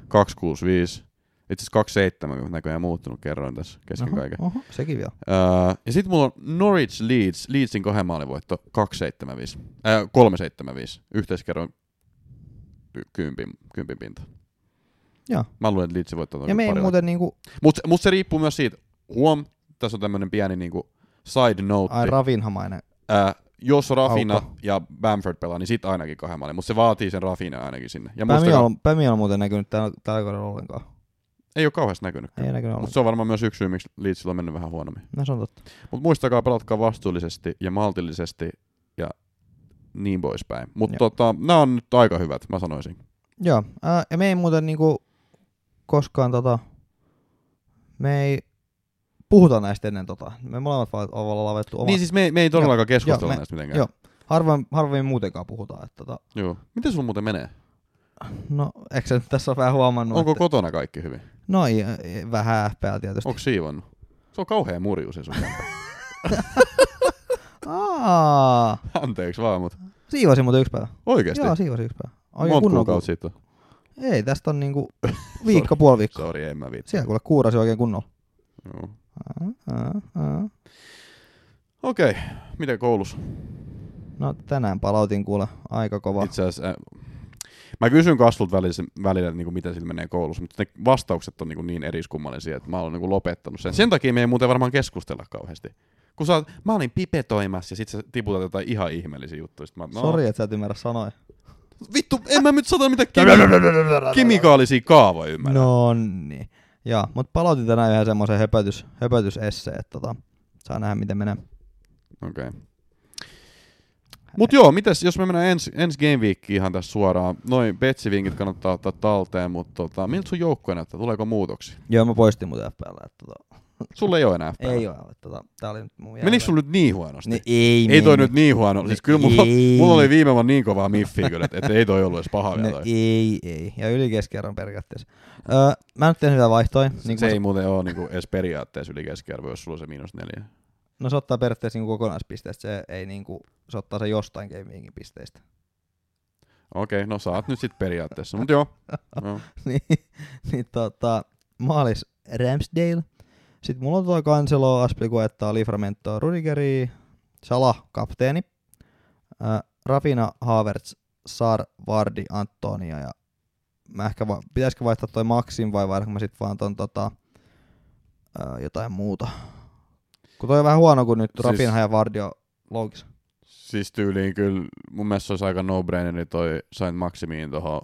Speaker 1: 265. Itse asiassa 27, kun näköjään muuttunut kerroin tässä kesken
Speaker 2: Oho,
Speaker 1: kaiken.
Speaker 2: Oho, sekin vielä.
Speaker 1: Öö, ja sitten mulla on Norwich Leeds, Leedsin kahden maalivoitto 275. Äh, 375. Yhteiskerroin kympin, kympin pinta.
Speaker 2: Joo.
Speaker 1: Mä luulen, että Leedsin voittaa
Speaker 2: Ja me ei muuten niinku,
Speaker 1: Mutta mut se riippuu myös siitä, huom, tässä on tämmönen pieni niinku side note.
Speaker 2: ai ravinhamainen.
Speaker 1: Äh, jos Rafina
Speaker 2: Aukko.
Speaker 1: ja Bamford pelaa, niin sit ainakin kahden maalin, mutta se vaatii sen Rafina ainakin sinne. Ja
Speaker 2: Pämi on, Pämi on muuten näkynyt tällä, tällä kaudella ollenkaan.
Speaker 1: ei ole kauheasti näkynyt.
Speaker 2: Ei näkynyt
Speaker 1: Mutta se on varmaan myös yksi syy, miksi Leedsillä on mennyt vähän huonommin.
Speaker 2: No se on totta.
Speaker 1: Mutta muistakaa, pelatkaa vastuullisesti ja maltillisesti ja niin poispäin. Mutta tota, nämä on nyt aika hyvät, mä sanoisin.
Speaker 2: Joo, ää, ja me ei muuten niinku koskaan tota, me ei puhuta näistä ennen tota. Me molemmat vaan ollaan lavettu omat.
Speaker 1: Niin siis me, ei- me ei todellakaan keskustella
Speaker 2: Joo, me-
Speaker 1: näistä mitenkään.
Speaker 2: joo. Harvoin, harvoin muutenkaan puhutaan. Että tota,
Speaker 1: Joo. Miten sulla muuten menee?
Speaker 2: no, eikö sä nyt tässä ole vähän huomannut,
Speaker 1: Onko
Speaker 2: että,
Speaker 1: kotona kaikki hyvin?
Speaker 2: no ei, vähän FPL tietysti.
Speaker 1: Onko siivonnut? Se on kauhea murju se sun.
Speaker 2: Aa,
Speaker 1: Anteeksi vaan, mutta
Speaker 2: siivosin muuten yksi päivä.
Speaker 1: oikeesti.
Speaker 2: Joo, siivosin yksi päivä. Oikein
Speaker 1: Monta kuukautta siitä on?
Speaker 2: Ei, tästä on niinku viikko, puoli viikkoa.
Speaker 1: Sori, en mä viitsi.
Speaker 2: Siellä kuule kuurasi oikein kunnolla.
Speaker 1: Joo. Okei, miten koulussa?
Speaker 2: No tänään palautin kuule aika kova.
Speaker 1: Itse asiassa, äh, mä kysyn kasvulta välillä, välillä että niinku, miten sillä menee koulussa, mutta ne vastaukset on niinku niin eriskummallisia, että mä olen niinku lopettanut sen. Sen takia me ei muuten varmaan keskustella kauheasti. Kun sä oot, mä olin pipetoimassa ja sit sä tiputat jotain ihan ihmeellisiä juttuja. Mä, no,
Speaker 2: Sori, että sä et ymmärrä sanoja.
Speaker 1: Vittu, en mä nyt sano mitä kemi- kemikaalisia kaavoja ymmärrä.
Speaker 2: No niin. Joo, mutta palautin tänään yhden semmoisen höpötys, höpötysesseen, että tota, saa nähdä miten menee.
Speaker 1: Okei. Okay. Mut joo, mites, jos me mennään ensi, ensi Game Weekiin ihan tässä suoraan. Noin betsivinkit kannattaa ottaa talteen, mutta tota, miltä sun joukkue näyttää? Tuleeko muutoksia?
Speaker 2: Joo, mä poistin muuten FPL. Että tota,
Speaker 1: Sulla ei ole enää FPL.
Speaker 2: ei ole, tota, tää oli nyt mun
Speaker 1: Menikö sulla nyt niin huonosti?
Speaker 2: Niin, ei
Speaker 1: ei toi nyt niin huono. Siis kyllä mulla, mulla oli viime vuonna niin kovaa miffiä kyllä, että, että ei toi ollut edes paha vielä
Speaker 2: No, ei, ei. Ja yli keskiarvon periaatteessa. Öö, mä nyt teen hyvää vaihtoja. Niin
Speaker 1: se ei muuten ole niinku edes periaatteessa yli keskiarvo, jos sulla on se miinus neljä.
Speaker 2: No se ottaa periaatteessa niin kokonaispisteestä, se ei niinku, se ottaa se jostain gamingin pisteistä.
Speaker 1: Okei, no saat nyt sit periaatteessa, mut joo. joo.
Speaker 2: niin, niin tota, maalis Ramsdale. Sitten mulla on tuo Cancelo, Aspilicueta, Livramento, Rudigeri, Salah, kapteeni. Äh, Rafina, Havertz, Sar, Vardi, Antonia ja mä ehkä va- pitäisikö vaihtaa toi Maxim vai vaihdanko mä sit vaan ton tota, äh, jotain muuta. Kun toi on vähän huono, kun nyt
Speaker 1: Siis-.
Speaker 2: Rafinha ja Vardi on loukissa.
Speaker 1: Siis tyyliin kyllä, mun mielestä se olisi aika no-braineri toi Saint Maximiin tohon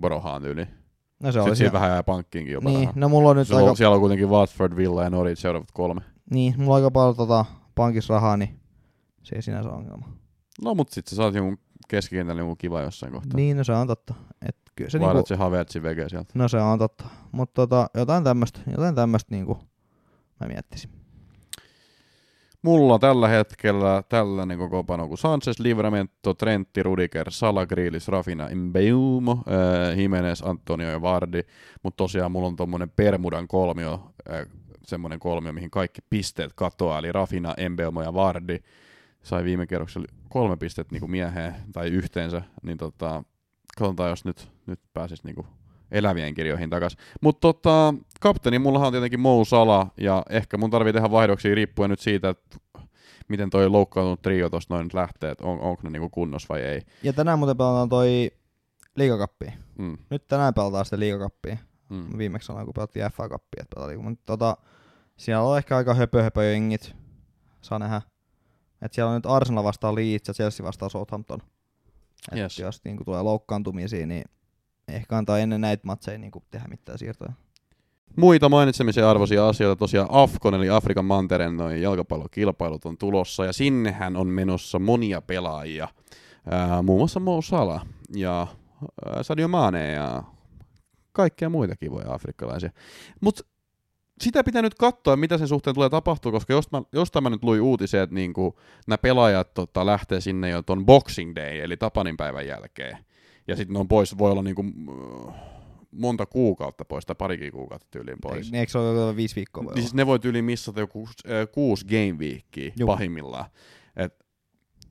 Speaker 1: Borohaan tyyliin.
Speaker 2: No se oli
Speaker 1: siinä vähän jää pankkiinkin jopa
Speaker 2: Niin, no mulla on nyt
Speaker 1: Se
Speaker 2: aika,
Speaker 1: on, siellä on kuitenkin Watford, Villa ja Norwich seuraavat kolme.
Speaker 2: niin, mulla on aika paljon tota, pankissa rahaa, niin se ei sinänsä ole ongelma.
Speaker 1: No mut sit sä saat jonkun keskikentällä jonkun kiva jossain kohtaa.
Speaker 2: Niin, no se on totta. Et kyllä se
Speaker 1: Vaihdat
Speaker 2: niinku,
Speaker 1: se Havertzin vege sieltä.
Speaker 2: no se on totta. Mutta tota, jotain tämmöstä, jotain tämmöstä niinku mä miettisin.
Speaker 1: Mulla tällä hetkellä tällainen koko pano kuin Sanchez, Livramento, Trentti, Rudiger, Salah, Grealish, Rafina, Mbeumo, äh, Jimenez, Antonio ja Vardi. Mutta tosiaan mulla on tommonen Permudan kolmio, äh, semmonen kolmio, mihin kaikki pisteet katoaa, eli Rafina, Mbeumo ja Vardi. Sai viime kerroksella kolme pistettä niinku mieheen tai yhteensä, niin tota, katsotaan jos nyt, nyt pääsis niinku elävien kirjoihin takas. Mutta tota, kapteeni mullahan on tietenkin Mou Sala, ja ehkä mun tarvii tehdä vaihdoksia riippuen nyt siitä, että miten toi loukkaantunut trio tosta noin nyt lähtee, että on, onko ne niinku kunnossa vai ei.
Speaker 2: Ja tänään muuten pelataan toi liigakappi.
Speaker 1: Mm,
Speaker 2: Nyt tänään pelataan sitä liigakappia.
Speaker 1: mm.
Speaker 2: Viimeksi sanoin, kun pelattiin FA Cupia, että pelattiin. Mutta tota, siellä on ehkä aika höpö höpö jengit. Saa nähdä. Et siellä on nyt Arsenal vastaan Leeds ja Chelsea vastaan Southampton. Et
Speaker 1: Yes.
Speaker 2: Jos niinku tulee loukkaantumisia, niin ehkä antaa ennen näitä matseja niinku tehdä mitään siirtoja.
Speaker 1: Muita mainitsemisen arvoisia asioita tosiaan Afkon eli Afrikan mantereen noin jalkapallokilpailut on tulossa ja sinnehän on menossa monia pelaajia. Ää, muun muassa Mo Salah ja ää, Sadio Mane ja kaikkia muita kivoja afrikkalaisia. Mutta sitä pitää nyt katsoa, mitä sen suhteen tulee tapahtua, koska jos mä, jostain mä nyt luin uutisia, että niinku, nämä pelaajat tota, lähtee sinne jo ton Boxing Day, eli Tapanin päivän jälkeen. Ja sitten ne on pois, voi olla niinku, mm, monta kuukautta pois, tai parikin kuukautta tyyliin pois.
Speaker 2: Ei, eikö se ole joku viisi viikkoa voi
Speaker 1: Niin siis ne voi yli missata joku äh, kuusi game
Speaker 2: Juu.
Speaker 1: pahimmillaan. Et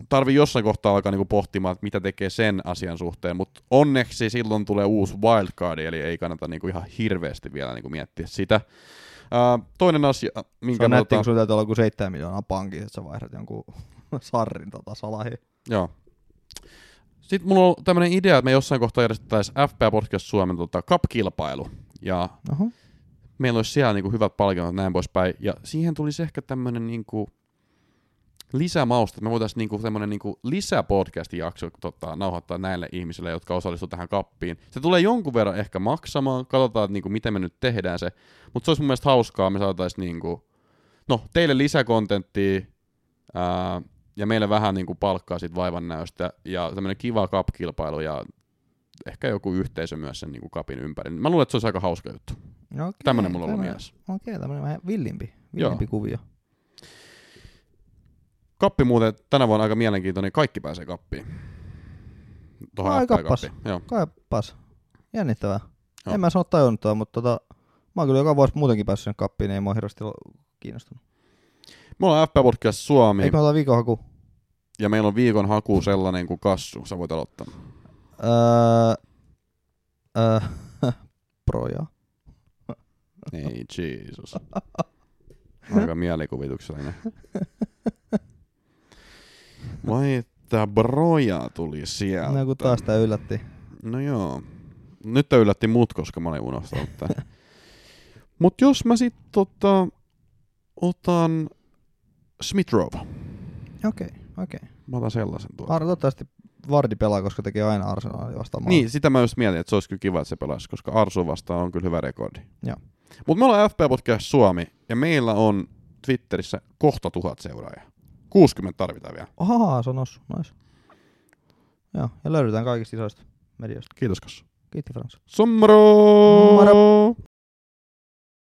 Speaker 1: tarvii jossain kohtaa alkaa niinku pohtimaan, että mitä tekee sen asian suhteen, mutta onneksi silloin tulee uusi wildcard, eli ei kannata niinku ihan hirveästi vielä niinku miettiä sitä. Äh, toinen asia,
Speaker 2: Se
Speaker 1: minkä
Speaker 2: on
Speaker 1: mä
Speaker 2: nätti, kun sulla täytyy olla joku 7 miljoonaa pankissa, että sä vaihdat jonkun sarrin tota salahi.
Speaker 1: Joo. Sitten mulla on tämmöinen idea, että me jossain kohtaa järjestettäisiin FPA Podcast Suomen tota, cup-kilpailu. Ja
Speaker 2: Oho.
Speaker 1: meillä olisi siellä niinku hyvät palkinnot näin poispäin. Ja siihen tulisi ehkä tämmöinen niinku lisämausta, että me voitaisiin niinku tämmöinen niinku lisäpodcast-jakso tota, nauhoittaa näille ihmisille, jotka osallistuvat tähän kappiin. Se tulee jonkun verran ehkä maksamaan, katsotaan, että niinku, miten me nyt tehdään se. Mutta se olisi mun mielestä hauskaa, me saataisiin niinku, no, teille lisäkontenttia, ää, ja meille vähän niinku palkkaa sit vaivannäöstä, ja tämmöinen kiva cup-kilpailu, ja ehkä joku yhteisö myös sen niinku kapin ympäri. Mä luulen, että se olisi aika hauska juttu.
Speaker 2: No, okei,
Speaker 1: Tämmöinen mulla on ollut mielessä.
Speaker 2: Okei, tämmönen vähän villimpi,
Speaker 1: Joo.
Speaker 2: villimpi kuvio.
Speaker 1: Kappi muuten tänä vuonna aika mielenkiintoinen, kaikki pääsee kappiin. Tuohon
Speaker 2: Ai, kappas.
Speaker 1: Joo.
Speaker 2: Kaipas. Jännittävää.
Speaker 1: Joo.
Speaker 2: En mä sano tajunnut tuo, mutta tota, mä oon kyllä joka vuosi muutenkin päässyt sen kappiin, niin ei mua hirveästi kiinnostunut.
Speaker 1: Me ollaan FP Podcast Suomi,
Speaker 2: Eikö me ota viikon haku?
Speaker 1: Ja meillä on viikon haku sellainen kuin kassu. Sä voit aloittaa.
Speaker 2: Öö, öö, proja.
Speaker 1: Ei, Jeesus. Aika mielikuvituksellinen. Vai että broja tuli sieltä.
Speaker 2: No kun taas tää yllätti.
Speaker 1: No joo. Nyt tää yllätti mut, koska mä olin unohtanut tän. Mut jos mä sit tota, otan Smith Rowe.
Speaker 2: Okei, okei.
Speaker 1: Mä otan sellaisen tuolla.
Speaker 2: Ar- toivottavasti Vardi pelaa, koska tekee aina Arsenalin vastaan.
Speaker 1: Niin, sitä mä just mietin, että se olisi kyllä kiva, että se pelaisi, koska Arsu vastaan on kyllä hyvä rekordi.
Speaker 2: Joo.
Speaker 1: Mutta me ollaan FP Podcast Suomi, ja meillä on Twitterissä kohta tuhat seuraajaa. 60 tarvitaan vielä.
Speaker 2: Ahaa, se on noussut. Nice. Joo, ja löydetään kaikista isoista medioista.
Speaker 1: Kiitos Kassu.
Speaker 2: Kiitti Frans.
Speaker 1: Sommaro!
Speaker 2: Moro!